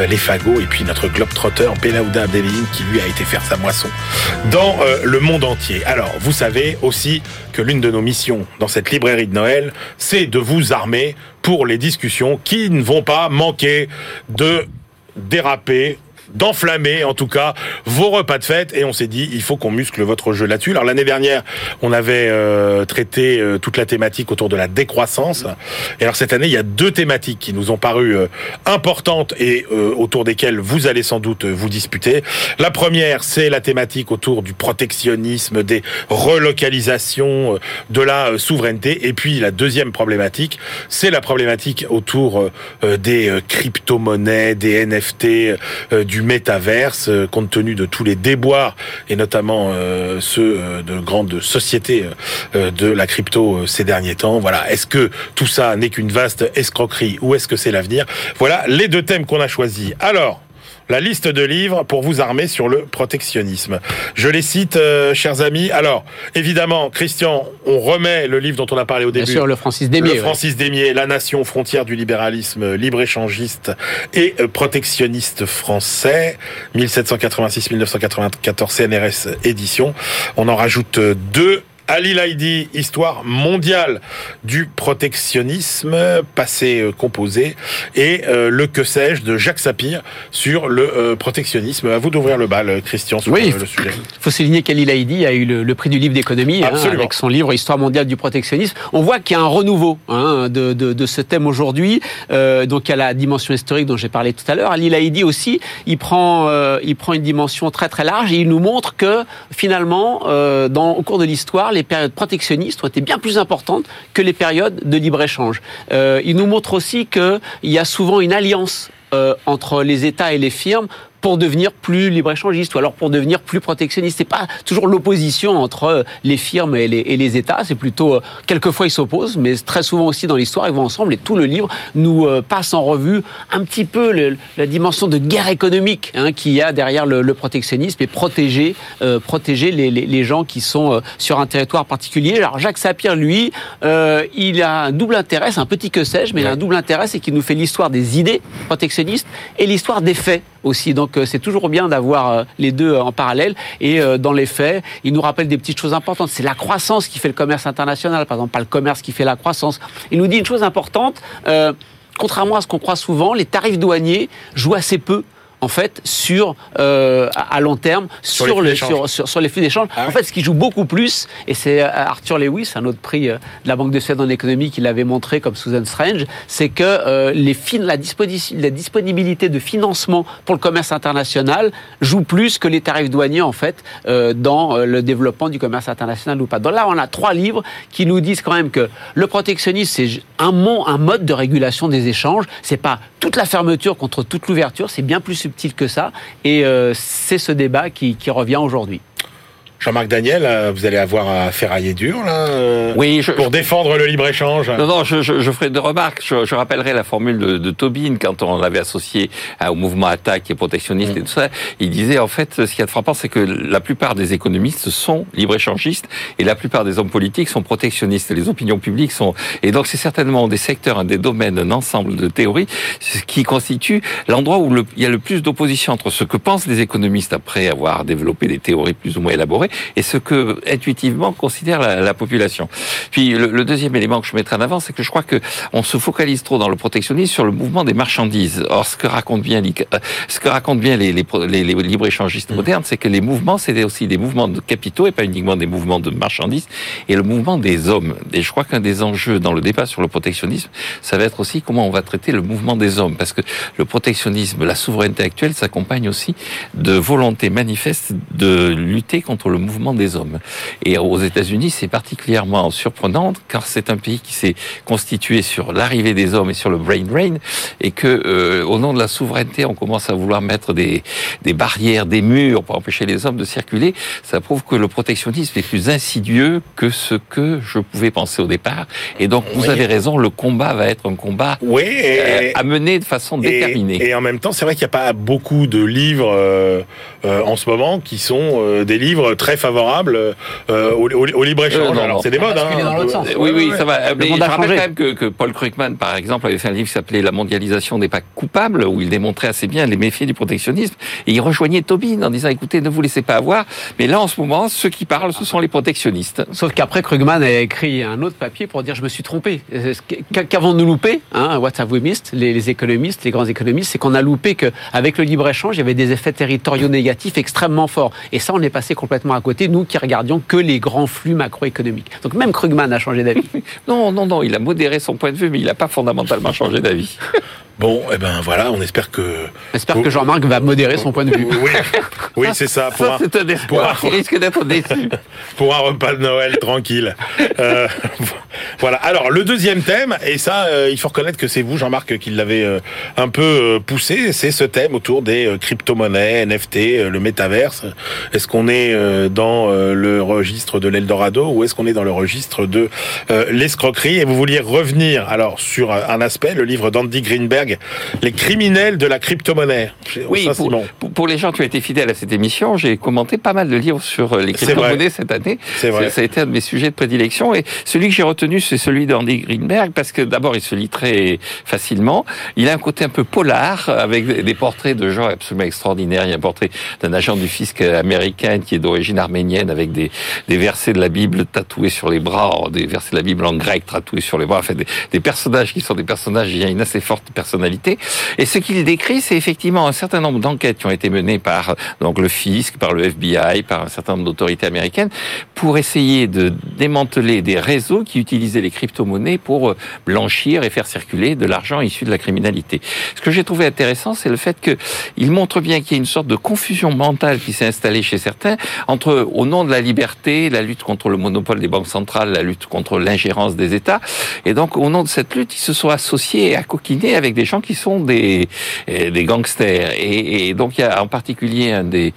les fagots, et puis notre globe-trotter Benaouda Abdeline, qui lui a été faire sa moisson dans le monde entier. Alors, vous savez aussi que l'une de nos missions dans cette librairie de Noël, c'est de vous armer pour les discussions qui ne vont pas manquer de déraper d'enflammer en tout cas vos repas de fête et on s'est dit il faut qu'on muscle votre jeu là-dessus. Alors l'année dernière, on avait euh, traité euh, toute la thématique autour de la décroissance. Et alors cette année, il y a deux thématiques qui nous ont paru euh, importantes et autour desquelles vous allez sans doute vous disputer. La première, c'est la thématique autour du protectionnisme, des relocalisations, de la souveraineté et puis la deuxième problématique, c'est la problématique autour des crypto-monnaies, des NFT, du métaverse, euh, compte tenu de tous les déboires et notamment euh, ceux euh, de grandes sociétés de la crypto ces derniers temps. Voilà, est-ce que tout ça n'est qu'une vaste escroquerie ou est-ce que c'est l'avenir? Voilà les deux thèmes qu'on a choisis. Alors, la liste de livres pour vous armer sur le protectionnisme. Je les cite, euh, chers amis. Alors, évidemment, Christian, on remet le livre dont on a parlé au début. Bien sûr, le Francis Démier. Le Francis Démier, La Nation, frontière du libéralisme libre-échangiste et euh, protectionniste français, 1786-1994 CNRS édition. On en rajoute euh, deux Ali Laidi, histoire mondiale du protectionnisme, passé euh, composé, et euh, le que sais-je de Jacques Sapir sur le euh, protectionnisme. À vous d'ouvrir le bal, Christian, sur oui, le sujet. Il faut souligner qu'Ali Laidi a eu le, prix du livre d'économie hein, avec son livre Histoire mondiale du protectionnisme. On voit qu'il y a un renouveau hein, de, de, de, ce thème aujourd'hui. Donc il y a la dimension historique dont j'ai parlé tout à l'heure. Ali Laidi aussi, il prend, il prend une dimension très très large et il nous montre que finalement, dans, au cours de l'histoire, les périodes protectionnistes ont été bien plus importantes que les périodes de libre-échange. Euh, il nous montre aussi qu'il y a souvent une alliance euh, entre les États et les firmes pour devenir plus libre-échangiste ou alors pour devenir plus protectionniste. C'est pas toujours l'opposition entre euh, les firmes et les, et les États. C'est plutôt euh, quelquefois ils s'opposent, mais très souvent aussi dans l'histoire ils vont ensemble. Et tout le livre nous euh, passe en revue un petit peu le, la dimension de guerre économique hein, qu'il y a derrière le, le protectionnisme et protéger euh, protéger les, les, les, gens qui sont sur un territoire particulier. Alors Jacques Sapir, lui, euh, il a un double intérêt, c'est un petit que sais-je, mais il a un double intérêt, c'est qu'il nous fait l'histoire des idées protectionnistes et l'histoire des faits aussi. Donc euh, c'est toujours bien d'avoir euh, les deux euh, en parallèle. Et dans les faits, il nous rappelle des petites choses importantes. C'est la croissance qui fait le commerce international, par exemple, pas le commerce qui fait la croissance. Il nous dit une chose importante. contrairement à ce qu'on croit souvent, les tarifs douaniers jouent assez peu en fait sur euh, à long terme sur, sur les sur, sur, sur, les flux d'échange. Ah en fait, ce qui joue beaucoup plus, et c'est euh, Arthur Lewis, un autre prix euh, de la Banque de Suède en économie qui l'avait montré comme Susan Strange, c'est que euh, les la, la, disponibilité de financement pour le commerce international joue plus que les tarifs douaniers en fait euh, dans le développement du commerce international ou pas. Donc là, on a trois livres qui nous disent quand même que le protectionnisme c'est un, un mode de régulation des échanges. C'est pas toute la fermeture contre toute l'ouverture, c'est bien plus que ça. Et euh, c'est ce débat qui revient aujourd'hui. Jean-Marc Daniel, euh, vous allez avoir à ferrailler dur là, euh, oui, je, pour défendre le libre échange. Non, non, je, je, je ferai deux remarques. Je, je rappellerai la formule de, de, Tobin quand on l'avait associé au mouvement attaque et protectionniste mm. et tout ça. Il disait en fait, ce qui est frappant, c'est que la plupart des économistes sont libre échangistes et la plupart des hommes politiques sont protectionnistes. Les opinions publiques sont et donc c'est certainement des secteurs, des domaines, un ensemble de théories qui constitue l'endroit où le, il y a le plus d'opposition entre ce que pensent les économistes après avoir développé des théories plus ou moins élaborées et ce que intuitivement considère la, population. Puis le, deuxième élément que je mettrai en avant, c'est que je crois que on se focalise trop dans le protectionnisme sur le mouvement des marchandises. Or, ce que raconte bien, ce que racontent bien les, les, les, les libre-échangistes mmh. modernes, c'est que les mouvements, c'était aussi des mouvements de capitaux et pas uniquement des mouvements de marchandises, et le mouvement des hommes. Et je crois qu'un des enjeux dans le débat sur le protectionnisme, ça va être aussi comment on va traiter le mouvement des hommes, parce que le protectionnisme, la souveraineté actuelle s'accompagne aussi de volonté manifeste de lutter contre le mouvement des hommes. Et aux États-Unis, c'est particulièrement surprenant car c'est un pays qui s'est constitué sur l'arrivée des hommes et sur le brain drain, et que euh, au nom de la souveraineté, on commence à vouloir mettre des, des barrières, des murs pour empêcher les hommes de circuler. Ça prouve que le protectionnisme est plus insidieux que ce que je pouvais penser au départ. Et donc, vous avez raison, le combat va être un combat oui, euh, à mener de façon déterminée. Et en même temps, c'est vrai qu'il n'y a pas beaucoup de livres euh, euh, en ce moment qui sont des livres très favorables au, au, libre-échange. Alors, c'est des modes. Hein, oui, oui, ça va. Mais je rappelle quand même que, que, Paul Krugman, par exemple, avait fait un livre qui s'appelait La mondialisation n'est pas coupable, où il démontrait assez bien les méfaits du protectionnisme. Et il rejoignait Tobin en disant, écoutez, ne vous laissez pas avoir. Mais là, en ce moment, ceux qui parlent, ce sont les protectionnistes. Sauf qu'après, Krugman a écrit un autre papier pour dire, je me suis trompé. Qu'avons-nous loupé hein, What have we missed les, les économistes, les grands économistes, c'est qu'on a loupé qu'avec le libre-échange, il y avait des effets territoriaux négatifs extrêmement forts. Et ça, on est passé complètement à côté, nous qui regardions que les grands flux macroéconomiques. Donc même Krugman a changé d'avis. non, non, non, il a modéré son point de vue, mais il n'a pas fondamentalement changé d'avis. Bon, eh ben voilà, on espère que. J'espère que Jean-Marc va modérer son point de vue. Oui, oui c'est ça. Pour ça, c'est un espoir qui risque d'être déçu. Pour un repas de Noël tranquille. Euh, voilà. Alors, le deuxième thème, et ça, euh, il faut reconnaître que c'est vous, Jean-Marc, qui l'avez euh, un peu poussé, c'est ce thème autour des crypto-monnaies, NFT, le métaverse. Est-ce qu'on est dans le registre de l'Eldorado ou est-ce qu'on est dans le registre de l'escroquerie? Et vous vouliez revenir alors sur un aspect, le livre d'Andy Greenberg les criminels de la crypto-monnaie. Oui, pour, les gens qui ont été fidèles à cette émission, j'ai commenté pas mal de livres sur euh, les crypto-monnaies cette année. C'est vrai. Ça a été un de mes sujets de prédilection. Et celui que j'ai retenu, c'est celui d'Andy Greenberg, parce que d'abord, il se lit très facilement. Il a un côté un peu polar, avec des portraits de gens absolument extraordinaires. Il y a un portrait d'un agent du fisc américain qui est d'origine arménienne, avec des, versets de la Bible tatoués sur les bras, des versets de la Bible en grec tatoués sur les bras. Enfin, des, des personnages qui sont des personnages, il y a une assez forte personnalité et ce qu'il décrit, c'est effectivement un certain nombre d'enquêtes qui ont été menées par donc le fisc, par le FBI, par un certain nombre d'autorités américaines, pour essayer de démanteler des réseaux qui utilisaient les crypto-monnaies pour blanchir et faire circuler de l'argent issu de la criminalité. Ce que j'ai trouvé intéressant, c'est le fait qu'il montre bien qu'il y a une sorte de confusion mentale qui s'est installée chez certains entre, au nom de la liberté, la lutte contre le monopole des banques centrales, la lutte contre l'ingérence des États, et donc au nom de cette lutte, ils se sont associés et accoquinés avec des gens qui sont des, euh, des gangsters. Et, et donc il y a en particulier un des,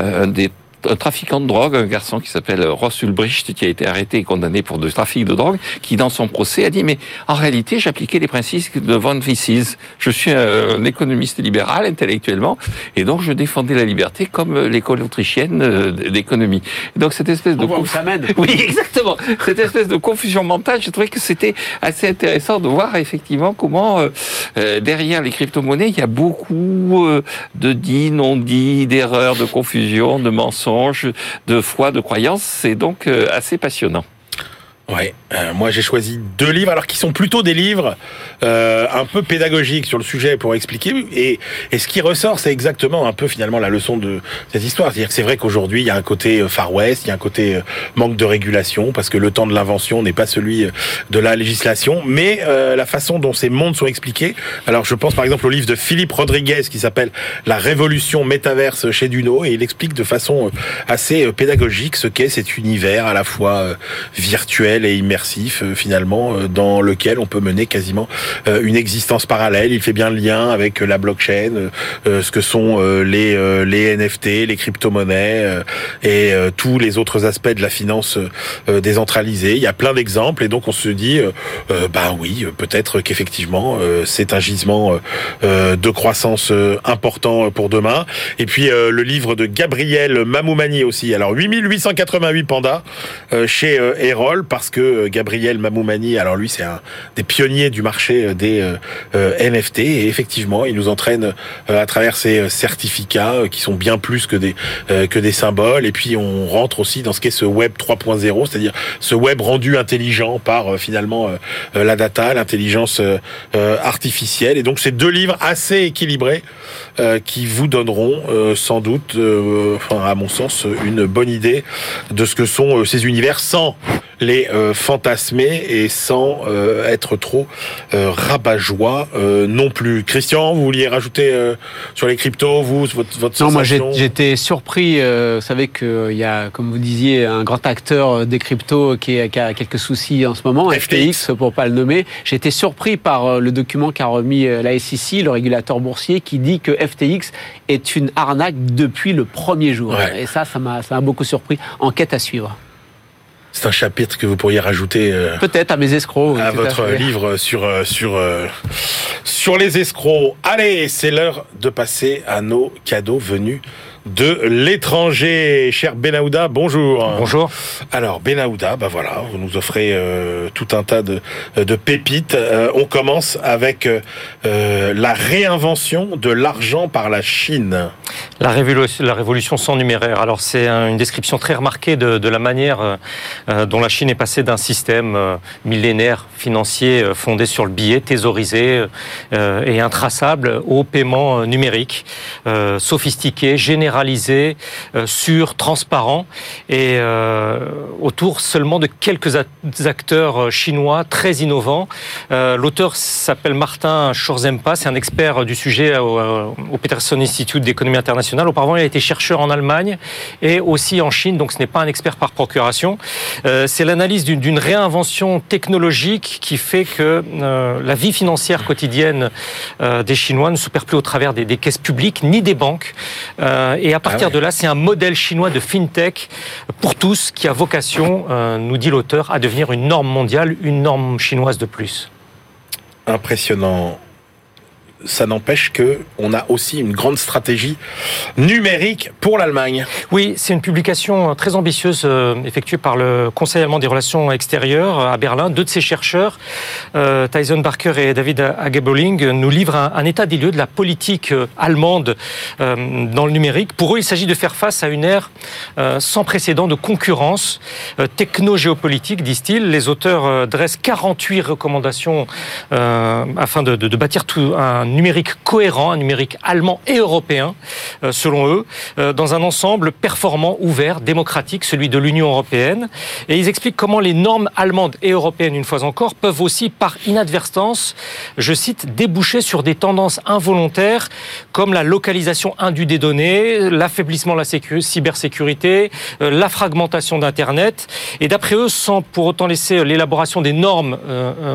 euh, un des un trafiquant de drogue, un garçon qui s'appelle Ross Ulbricht, qui a été arrêté et condamné pour de trafic de drogue, qui dans son procès a dit mais en réalité j'appliquais les principes de von Mises. Je suis un, économiste libéral intellectuellement et donc je défendais la liberté comme l'école autrichienne euh, d'économie. Donc cette espèce de oui exactement cette espèce de confusion mentale, je trouvais que c'était assez intéressant de voir effectivement comment euh, euh, derrière les crypto-monnaies il y a beaucoup de dits, non dits, d'erreurs, de confusion, de mensonges de foi, de croyance. C'est donc euh, assez passionnant. Ouais, euh, moi j'ai choisi deux livres, alors qui sont plutôt des livres euh, un peu pédagogiques sur le sujet pour expliquer. Et, et ce qui ressort, c'est exactement un peu finalement la leçon de cette histoire. C'est-à-dire que c'est vrai qu'aujourd'hui il y a un côté euh, Far West, il y a un côté euh, manque de régulation parce que le temps de l'invention n'est pas celui de la législation, mais euh, la façon dont ces mondes sont expliqués. Alors je pense par exemple au livre de Philippe Rodriguez qui s'appelle La Révolution métaverse chez Duno et il explique de façon assez pédagogique ce qu'est cet univers à la fois virtuel et immersif euh, finalement euh, dans lequel on peut mener quasiment euh, une existence parallèle. Il fait bien le lien avec la blockchain, ce que sont les les NFT, les crypto-monnaies et tous les autres aspects de la finance décentralisée. Il y a plein d'exemples et donc on se dit bah oui, peut-être qu'effectivement c'est un gisement de croissance important pour demain. Et puis le livre de Gabriel Mamoumani aussi. Alors 8888 pandas chez Erol parce que Gabriel Mamoumani, alors lui c'est un des pionniers du marché des NFT et effectivement il nous entraîne à travers ces certificats qui sont bien plus que des que des symboles. Et puis on rentre aussi dans ce qu'est ce web 3.0, c'est-à-dire ce web rendu intelligent par finalement la data, l'intelligence artificielle. Et donc c'est deux livres assez équilibrés qui vous donneront sans doute enfin à mon sens une bonne idée de ce que sont ces univers sans les euh, fantasmer et sans euh, être trop euh, rabat-joie non plus. Christian, vous vouliez rajouter sur les cryptos, vous, votre, votre Non, moi j'étais surpris. vous savez qu'il y a, comme vous disiez, un grand acteur des cryptos qui, a quelques soucis en ce moment, FTX, pour pas le nommer. Été surpris par le document qu'a remis la SEC, le régulateur boursier, qui dit que FTX est une arnaque depuis le premier jour. Et ça, ça m'a beaucoup surpris. Enquête à suivre. C'est un chapitre que vous pourriez rajouter euh, peut-être à mes escrocs à votre livre sur euh, sur euh, sur les escrocs. Allez, c'est l'heure de passer à nos cadeaux venus de l'étranger. Cher Benahouda, bonjour. Bonjour. Alors Benahouda, bah voilà, vous nous offrez euh, tout un tas de, de pépites. Euh, on commence avec euh, la réinvention de l'argent par la Chine. La révolution, la révolution sans numéraire. Alors c'est une description très remarquée de, de la manière dont la Chine est passée d'un système millénaire financier fondé sur le billet, thésaurisé et intraçable au paiement numérique, sophistiqué, général euh, sûr, transparent et euh, autour seulement de quelques acteurs euh, chinois très innovants. L'auteur s'appelle Martin Schorzempa, c'est un expert du sujet au, Peterson Institute d'économie internationale. Auparavant, il a été chercheur en Allemagne et aussi en Chine, donc ce n'est pas un expert par procuration. C'est l'analyse d'une réinvention technologique qui fait que la vie financière quotidienne des Chinois ne se perd plus au travers des caisses publiques ni des banques. Et à partir ah de là, c'est un modèle chinois de fintech pour tous qui a vocation, euh, nous dit l'auteur, à devenir une norme mondiale, une norme chinoise de plus. Impressionnant ça n'empêche que on a aussi une grande stratégie numérique pour l'Allemagne. Oui, c'est une publication très ambitieuse euh, effectuée par le Conseil allemand des relations extérieures à Berlin. Deux de ses chercheurs, euh, Tyson Barker et David Ageboling, nous livrent un, état des lieux de la politique euh, allemande dans le numérique. Pour eux, il s'agit de faire face à une ère sans précédent de concurrence techno-géopolitique, disent-ils. Les auteurs dressent 48 recommandations afin de bâtir tout un numérique cohérent, un numérique allemand et européen, euh, selon eux, euh, dans un ensemble performant, ouvert, démocratique, celui de l'Union européenne. Et ils expliquent comment les normes allemandes et européennes, une fois encore, peuvent aussi, par inadvertance, je cite, déboucher sur des tendances involontaires comme la localisation indue des données, l'affaiblissement de la cybersécurité, euh, la fragmentation d'Internet. Et d'après eux, sans pour autant laisser l'élaboration des normes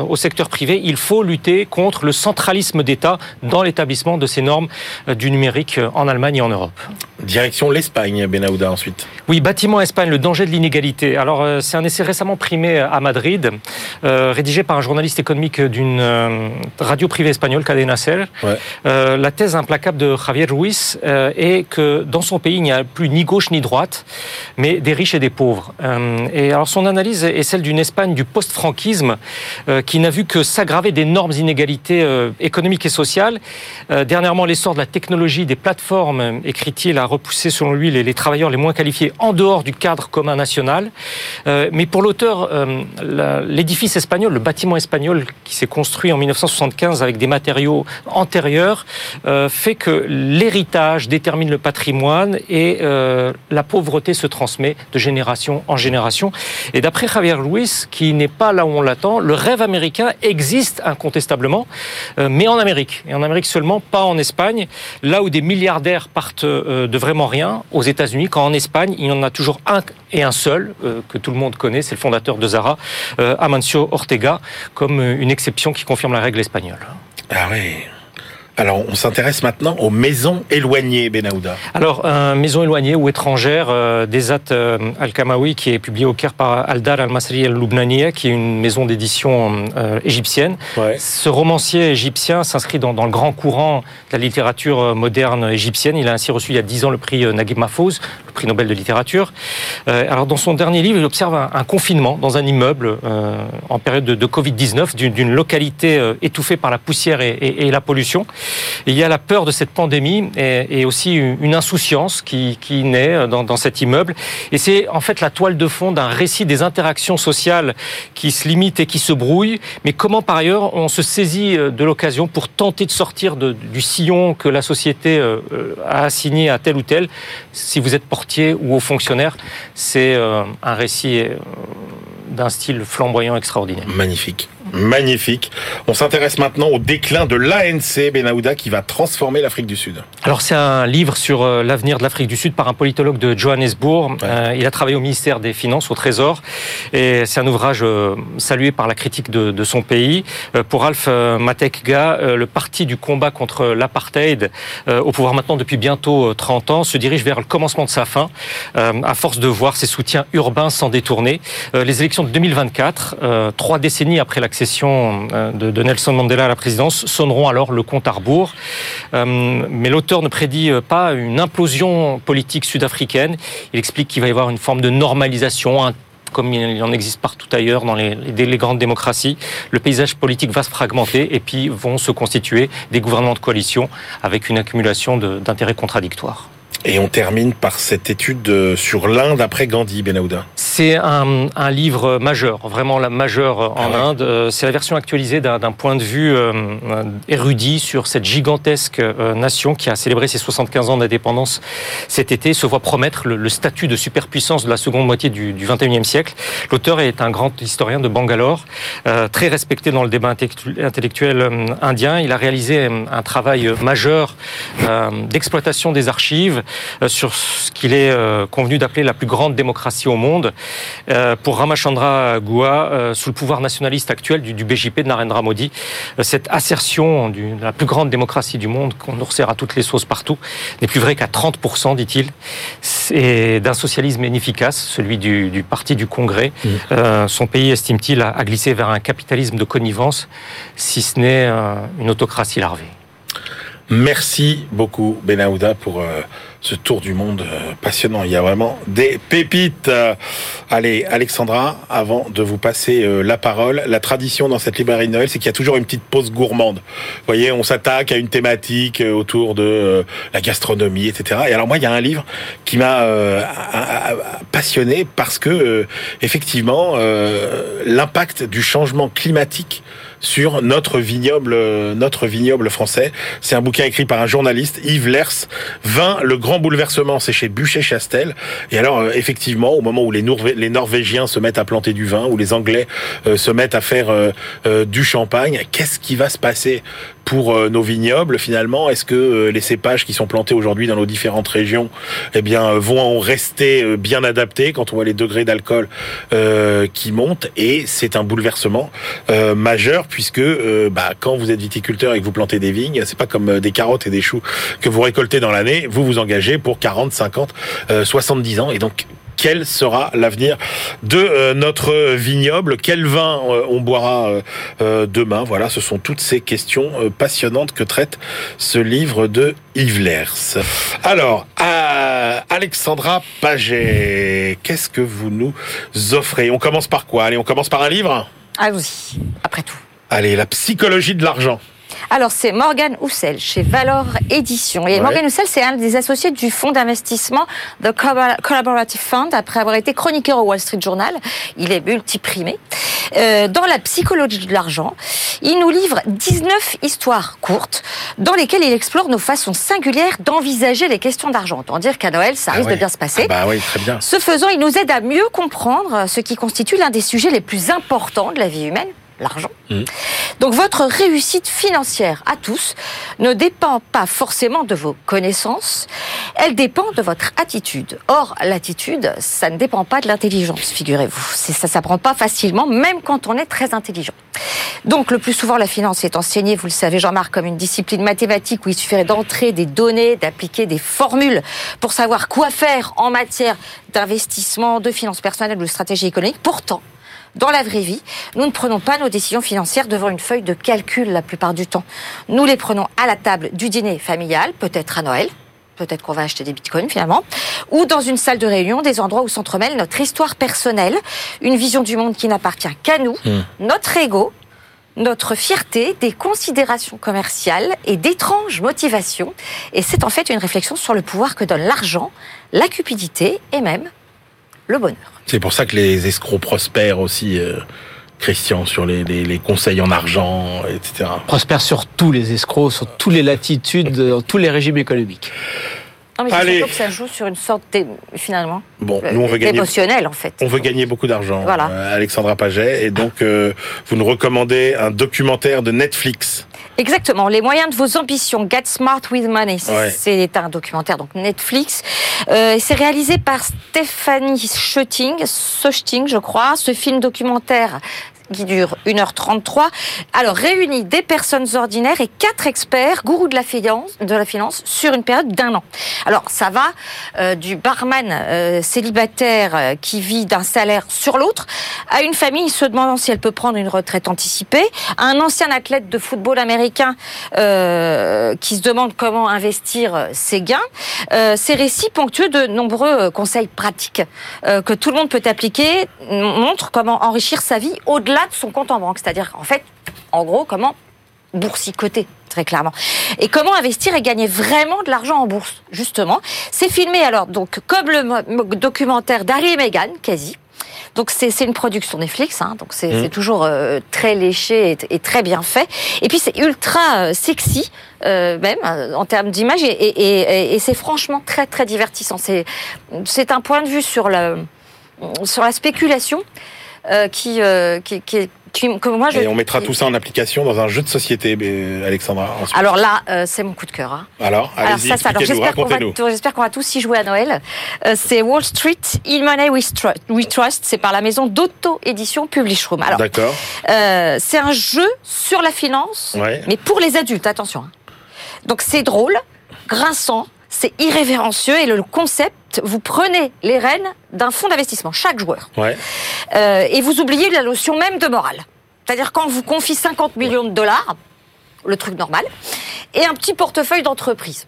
au secteur privé, il faut lutter contre le centralisme d'État dans l'établissement de ces normes euh, du numérique euh, en Allemagne et en Europe. Direction l'Espagne, Benahouda ensuite. Oui, bâtiment Espagne, le danger de l'inégalité. Alors, euh, c'est un essai récemment primé à Madrid, rédigé par un journaliste économique d'une radio privée espagnole, Cadena Ser. la thèse implacable de Javier Ruiz est que dans son pays, il n'y a plus ni gauche ni droite, mais des riches et des pauvres. et alors, son analyse est celle d'une Espagne du post-franquisme qui n'a vu que s'aggraver d'énormes inégalités économiques et sociales euh, dernièrement, l'essor de la technologie des plateformes, écrit-il, a repoussé, selon lui, les, travailleurs les moins qualifiés en dehors du cadre commun national. Euh, mais pour l'auteur, euh, l'édifice espagnol, le bâtiment espagnol qui s'est construit en 1975 avec des matériaux antérieurs, fait que l'héritage détermine le patrimoine et la pauvreté se transmet de génération en génération. Et d'après Javier Luis, qui n'est pas là où on l'attend, le rêve américain existe incontestablement, mais en Amérique et en Amérique seulement, pas en Espagne, là où des milliardaires partent euh, de vraiment rien, aux États-Unis, quand en Espagne, il y en a toujours un et un seul, euh, que tout le monde connaît, c'est le fondateur de Zara, euh, Amancio Ortega, comme une exception qui confirme la règle espagnole. Ah oui. Alors, on s'intéresse maintenant aux maisons éloignées, Benahouda. Alors, euh, maison éloignée ou étrangère, euh, Desat euh, Al-Kamawi, qui est publié au Caire par Aldar Al-Masri Al-Loubnaniya, qui est une maison d'édition euh, égyptienne. Ce romancier égyptien s'inscrit dans, dans, le grand courant de la littérature moderne égyptienne. Il a ainsi reçu il y a dix ans le prix Naguib Mahfouz, le prix Nobel de littérature. alors dans son dernier livre, il observe un, confinement dans un immeuble en période de, Covid-19 d'une localité étouffée par la poussière et, la pollution. Il y a la peur de cette pandémie et, aussi une, insouciance qui, naît dans, cet immeuble. Et c'est en fait la toile de fond d'un récit des interactions sociales qui se limitent et qui se brouillent, mais comment par ailleurs on se saisit de l'occasion pour tenter de sortir du sillon que la société euh, a assigné à tel ou tel? Si vous êtes portier ou haut fonctionnaire, c'est euh, un récit euh, d'un style flamboyant extraordinaire. Magnifique. Magnifique. On s'intéresse maintenant au déclin de l'ANC Benahouda qui va transformer l'Afrique du Sud. Alors c'est un livre sur euh, l'avenir de l'Afrique du Sud par un politologue de Johannesburg. Euh, il a travaillé au ministère des Finances, au Trésor, et c'est un ouvrage euh, salué par la critique de, son pays. pour Alf Matekga, le parti du combat contre l'apartheid, au pouvoir maintenant depuis bientôt 30 ans, se dirige vers le commencement de sa fin, à force de voir ses soutiens urbains s'en détourner. les élections de 2024, trois décennies après l'accès euh, de, Nelson Mandela à la présidence sonneront alors le compte à rebours. Euh, mais l'auteur ne prédit euh, pas une implosion politique sud-africaine. Il explique qu'il va y avoir une forme de normalisation, comme il en existe partout ailleurs dans les, grandes démocraties. Le paysage politique va se fragmenter et puis vont se constituer des gouvernements de coalition avec une accumulation d'intérêts contradictoires. Et on termine par cette étude sur l'Inde après Gandhi, Benahouda. C'est un, un, livre majeur, vraiment la majeure en ah Inde. Euh, c'est la version actualisée d'un point de vue euh, érudit sur cette gigantesque euh, nation qui a célébré ses 75 ans d'indépendance cet été, se voit promettre le, statut de superpuissance de la seconde moitié du, du 21e siècle. L'auteur est un grand historien de Bangalore, très respecté dans le débat intellectuel indien. Il a réalisé un travail majeur d'exploitation des archives sur ce qu'il est convenu d'appeler la plus grande démocratie au monde. Euh, pour Ramachandra euh, sous le pouvoir nationaliste actuel du, BJP de Narendra Modi, euh, cette assertion de la plus grande démocratie du monde, qu'on nous resserre à toutes les sauces partout, n'est plus vrai qu'à 30%, dit-il, et d'un socialisme inefficace, celui du, parti du Congrès. Mmh. son pays, estime-t-il, a, glissé vers un capitalisme de connivence, si ce n'est une autocratie larvée. Merci beaucoup, Benahouda, pour ce tour du monde euh, passionnant. Il y a vraiment des pépites. Euh, allez, Alexandra, avant de vous passer euh, la parole, la tradition dans cette librairie de Noël, c'est qu'il y a toujours une petite pause gourmande. Vous voyez, on s'attaque à une thématique autour de la gastronomie, etc. Et alors moi, il y a un livre qui m'a passionné parce que effectivement, l'impact du changement climatique sur notre vignoble, notre vignoble français. C'est un bouquin écrit par un journaliste, Yves Lers, 20, le grand bouleversement, c'est chez Bûcher-Chastel. Et alors, euh, effectivement, au moment où les, les, Norvégiens se mettent à planter du vin, où les Anglais euh, se mettent à faire euh, du champagne, qu'est-ce qui va se passer? Pour nos vignobles finalement Est-ce que les cépages qui sont plantés aujourd'hui dans nos différentes régions, eh bien, vont rester bien adaptés quand on voit les degrés d'alcool qui montent? Et c'est un bouleversement majeur puisque bah, quand vous êtes viticulteur et que vous plantez des vignes, c'est pas comme des carottes et des choux que vous récoltez dans l'année. Vous vous engagez pour 40, 50, 70 ans. Et donc, quel sera l'avenir de euh, notre vignoble? Quel vin euh, on boira euh, demain? Voilà, ce sont toutes ces questions passionnantes que traite ce livre de Yves Lers. Alors, Alexandra Paget, qu'est-ce que vous nous offrez? On commence par quoi? Allez, on commence par un livre? Allons-y, après tout. Allez, la psychologie de l'argent. Alors, c'est Morgan Houssel chez Valor Édition. Et Morgan Houssel, c'est un des associés du fonds d'investissement The Collaborative Fund, après avoir été chroniqueur au Wall Street Journal. Il est multiprimé. Euh, dans la psychologie de l'argent, il nous livre 19 histoires courtes dans lesquelles il explore nos façons singulières d'envisager les questions d'argent. Autant dire qu'à Noël, ça ah risque de bien se passer. Ah bah oui, très bien. Ce faisant, il nous aide à mieux comprendre ce qui constitue l'un des sujets les plus importants de la vie humaine, l'argent. Mmh. Donc votre réussite financière à tous ne dépend pas forcément de vos connaissances, elle dépend de votre attitude. Or, l'attitude, ça ne dépend pas de l'intelligence, figurez-vous. Ça s'apprend pas facilement, même quand on est très intelligent. Donc, le plus souvent, la finance est enseignée, vous le savez, Jean-Marc, comme une discipline mathématique où il suffirait d'entrer des données, d'appliquer des formules pour savoir quoi faire en matière d'investissement, de finances personnelles ou de stratégie économique. Pourtant, dans la vraie vie, nous ne prenons pas nos décisions financières devant une feuille de calcul la plupart du temps. Nous les prenons à la table du dîner familial, peut-être à Noël, peut-être qu'on va acheter des bitcoins finalement, ou dans une salle de réunion, des endroits où s'entremêlent notre histoire personnelle, une vision du monde qui n'appartient qu'à nous, Hmm. notre ego, notre fierté, des considérations commerciales et d'étranges motivations. Et c'est en fait une réflexion sur le pouvoir que donne l'argent, la cupidité et même le bonheur. C'est pour ça que les escrocs prospèrent aussi, euh, Christian, sur les, les, les conseils en argent, etc. Prospère sur tous les escrocs, sur toutes les latitudes, dans tous les régimes économiques. Non, mais c'est Allez. surtout que ça joue sur une sorte, finalement, Bon, euh, nous on veut gagner. émotionnel en fait. On veut gagner beaucoup d'argent, Voilà. euh, Alexandra Paget, et donc euh, vous nous recommandez un documentaire de Netflix. Exactement. Les moyens de vos ambitions. Get Smart with Money. Ouais. C'est un documentaire donc Netflix. Euh, c'est réalisé par Stéphanie Schutting, Sochting, je crois. Ce film documentaire qui dure 1h33. Alors, réunit des personnes ordinaires et quatre experts, gourous de la finance, de la finance sur une période d'un an. Alors, ça va euh, du barman euh, célibataire euh, qui vit d'un salaire sur l'autre, à une famille se demandant si elle peut prendre une retraite anticipée, à un ancien athlète de football américain qui se demande comment investir ses gains. Ces récits ponctueux de nombreux conseils pratiques que tout le monde peut appliquer montrent comment enrichir sa vie au-delà de son compte en banque. C'est-à-dire, en fait, en gros, comment boursicoter, très clairement. Et comment investir et gagner vraiment de l'argent en bourse, justement. C'est filmé alors, donc, comme le documentaire d'Harry et Meghan, quasi. Donc c'est une production Netflix, hein, donc c'est c'est toujours euh, très léché et, et très bien fait. Et puis c'est ultra euh, sexy euh, même en termes d'image et, et, et- et c'est franchement très très divertissant. C'est c'est un point de vue sur la sur la spéculation qui, euh, qui, qui, qui- que moi je Et on mettra tout ça en application dans un jeu de société, euh, Alexandra. ensuite. Alors là, euh, c'est mon coup de cœur. hein. Alors, allez-y, expliquez-nous, j'espère qu'on va, racontez-nous. j'espère qu'on va tous y jouer à Noël. Euh, c'est Wall Street, In Money We Trust. We Trust. C'est par la maison d'auto-édition Publishroom. Alors, D'accord. euh, c'est un jeu sur la finance, Ouais. mais pour les adultes. Attention. hein. Donc c'est drôle, grinçant, c'est irrévérencieux et le concept, vous prenez les rênes d'un fonds d'investissement, chaque joueur, Ouais. Euh, et vous oubliez la notion même de morale. C'est-à-dire quand on vous confie 50 millions de dollars, le truc normal, et un petit portefeuille d'entreprise.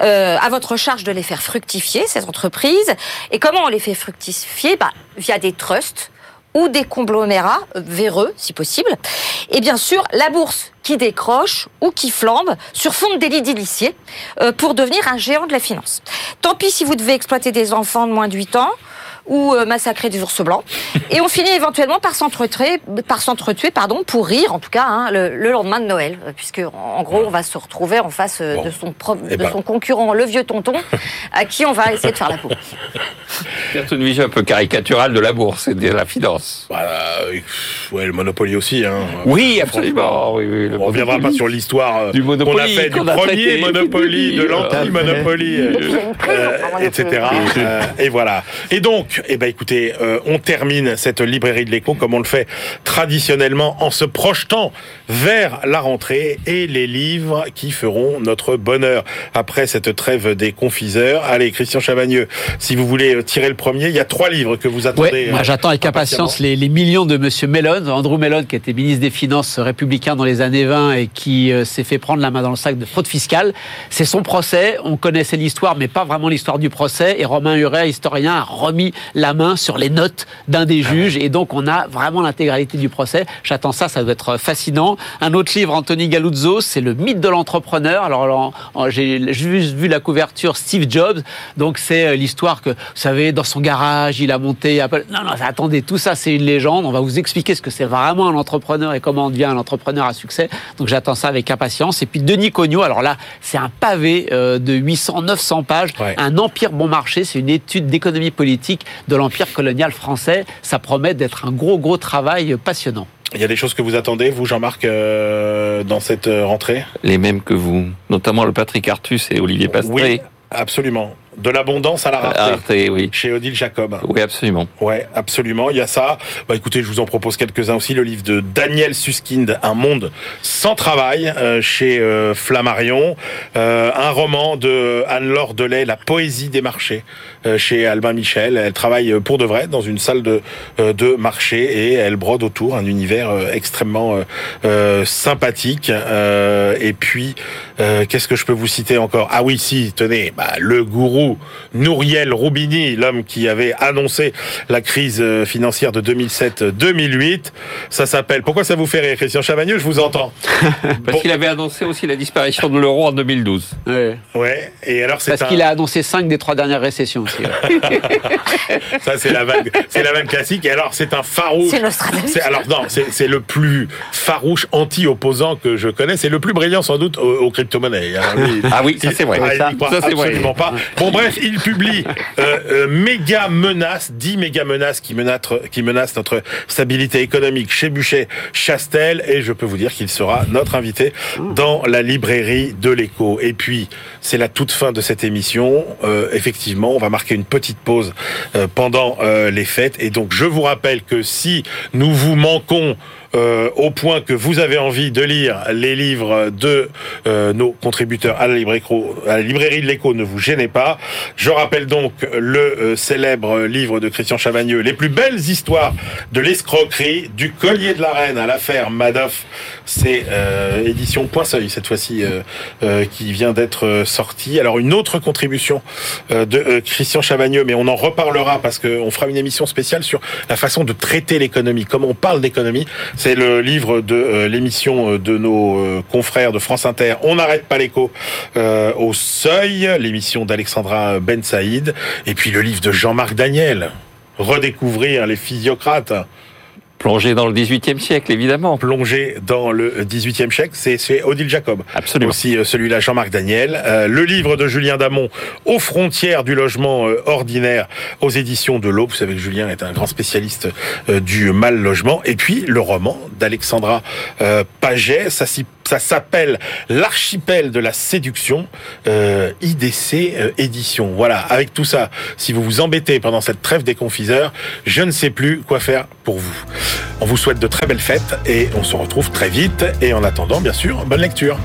Euh, à votre charge de les faire fructifier, ces entreprises. Et comment on les fait fructifier? Bah, Via des trusts ou des conglomérats véreux, si possible. Et bien sûr, la bourse qui décroche ou qui flambe sur fond de délit euh, pour devenir un géant de la finance. Tant pis si vous devez exploiter des enfants de moins de 8 ans ou euh, massacrer des ours blancs. Et on finit éventuellement par s'entretuer, par s'entretuer, pardon, pour rire, en tout cas, hein, le, le lendemain de Noël, euh, puisque en gros, on va se retrouver en face euh, Bon. de, son pro- Eh de ben. son concurrent, le vieux tonton, à qui on va essayer de faire la peau. C'est une vision un peu caricaturale de la bourse et de la finance. Voilà, ouais, le Monopoly aussi. Hein. Oui, absolument. Oui, oui, le On reviendra pas Monopoly. sur l'histoire Du qu'on a Monopoly, fait du premier traité. Monopoly, de Oui, l'anti-Monopoly, euh, euh, Monopoly. etc. Euh, et voilà. Et donc, eh ben, écoutez, euh, on termine cette librairie de l'écho comme on le fait traditionnellement en se projetant vers la rentrée et les livres qui feront notre bonheur après cette trêve des confiseurs. Allez, Christian Chavagneux, si vous voulez euh, tirer le premier, il y a trois livres que vous attendez. Ouais, moi euh, j'attends avec impatience les, les millions de Monsieur Mellon, Andrew Mellon, qui était ministre des Finances républicain dans les années 20 et qui euh, s'est fait prendre la main dans le sac de fraude fiscale. C'est son procès. On connaissait l'histoire, mais pas vraiment l'histoire du procès. Et Romain Huret, historien, a remis la main sur les notes d'un des juges. Et donc on a vraiment l'intégralité du procès. J'attends ça, ça doit être fascinant. Un autre livre, Anthony Galuzzo, c'est le mythe de l'entrepreneur. Alors j'ai juste vu la couverture Steve Jobs. Donc c'est euh, l'histoire que, vous savez, dans son garage, il a monté Apple. Non, non, attendez, tout ça, c'est une légende. On va vous expliquer ce que c'est vraiment un entrepreneur et comment on devient un entrepreneur à succès. Donc j'attends ça avec impatience. Et puis Denis Cognot, alors là, c'est un pavé euh, de 800, 900 pages. Ouais. Un empire bon marché, c'est une étude d'économie politique de l'empire colonial français. Ça promet d'être un gros, gros travail passionnant. Il y a des choses que vous attendez, vous, Jean-Marc, euh, dans cette euh, rentrée? Les mêmes que vous, notamment le Patrick Artus et Olivier Pastré. Oui, absolument. De l'abondance à la rareté. Oui. Chez Odile Jacob. Oui, absolument. Ouais, absolument. Il y a ça. Bah, écoutez, je vous en propose quelques-uns aussi. Le livre de Daniel Suskind, Un monde sans travail, euh, chez euh, Flammarion. Euh, un roman de Anne-Laure Delay, La poésie des marchés, chez Albin Michel. Elle travaille pour de vrai dans une salle de, de marché et elle brode autour un univers extrêmement sympathique. Et puis, qu'est-ce que je peux vous citer encore? Ah oui, si, tenez, bah, le gourou Nouriel Roubini, l'homme qui avait annoncé la crise euh, financière de 2007-2008. Ça s'appelle. Pourquoi ça vous fait rire, Christian Chavagneux? Je vous entends. Parce Bon. qu'il avait annoncé aussi la disparition de l'euro en 2012. Ouais. Ouais. Et alors c'est Parce un. qu'il a annoncé cinq des trois dernières récessions aussi. ouais. Ça c'est la vanne. C'est la vanne classique. Et alors c'est un farouche. C'est alors non, c'est c'est le plus farouche anti-opposant que je connais. C'est le plus brillant sans doute aux, aux crypto-monnaies. Alors, lui, Ah oui, ça, c'est vrai. ah, Ça, c'est vrai. absolument pas. Bon bref, il publie euh, euh, méga menaces, 10 méga menaces qui menacent, notre stabilité économique chez Buchet Chastel et je peux vous dire qu'il sera notre invité dans la librairie de l'écho. Et puis, c'est la toute fin de cette émission. Euh, effectivement, on va marquer une petite pause euh, pendant les fêtes. Et donc, je vous rappelle que si nous vous manquons euh, au point que vous avez envie de lire les livres de euh, nos contributeurs à la, librairie, à la librairie de l'écho, ne vous gênez pas. Je rappelle donc le euh, célèbre livre de Christian Chavagneux, Les plus belles histoires de l'escroquerie, du collier de la reine à l'affaire Madoff. C'est euh, édition Point cette fois-ci euh, euh, qui vient d'être euh, sorti. Alors une autre contribution de Christian Chavagneux, mais on en reparlera parce qu'on fera une émission spéciale sur la façon de traiter l'économie, comment on parle d'économie. C'est le livre de euh, l'émission euh, de nos euh, confrères de France Inter. On n'arrête pas l'écho au seuil, l'émission d'Alexandra Ben Saïd, et puis le livre de Jean-Marc Daniel. Redécouvrir les physiocrates, Plongé dans le 18e siècle, évidemment. plongé dans le 18e siècle, c'est Odile Jacob. Absolument. Aussi euh, celui-là, Jean-Marc Daniel. Euh, le livre de Julien Damon, Aux frontières du logement euh, ordinaire, aux éditions de l'Aube. Vous savez que Julien est un grand spécialiste euh, du mal logement. Et puis le roman d'Alexandra euh, Paget, ça, s'y- ça s'appelle L'archipel de la séduction, euh, IDC euh, édition. Voilà, avec tout ça, si vous vous embêtez pendant cette trêve des confiseurs, je ne sais plus quoi faire pour vous. On vous souhaite de très belles fêtes et on se retrouve très vite. Et en attendant, bien sûr, bonne lecture.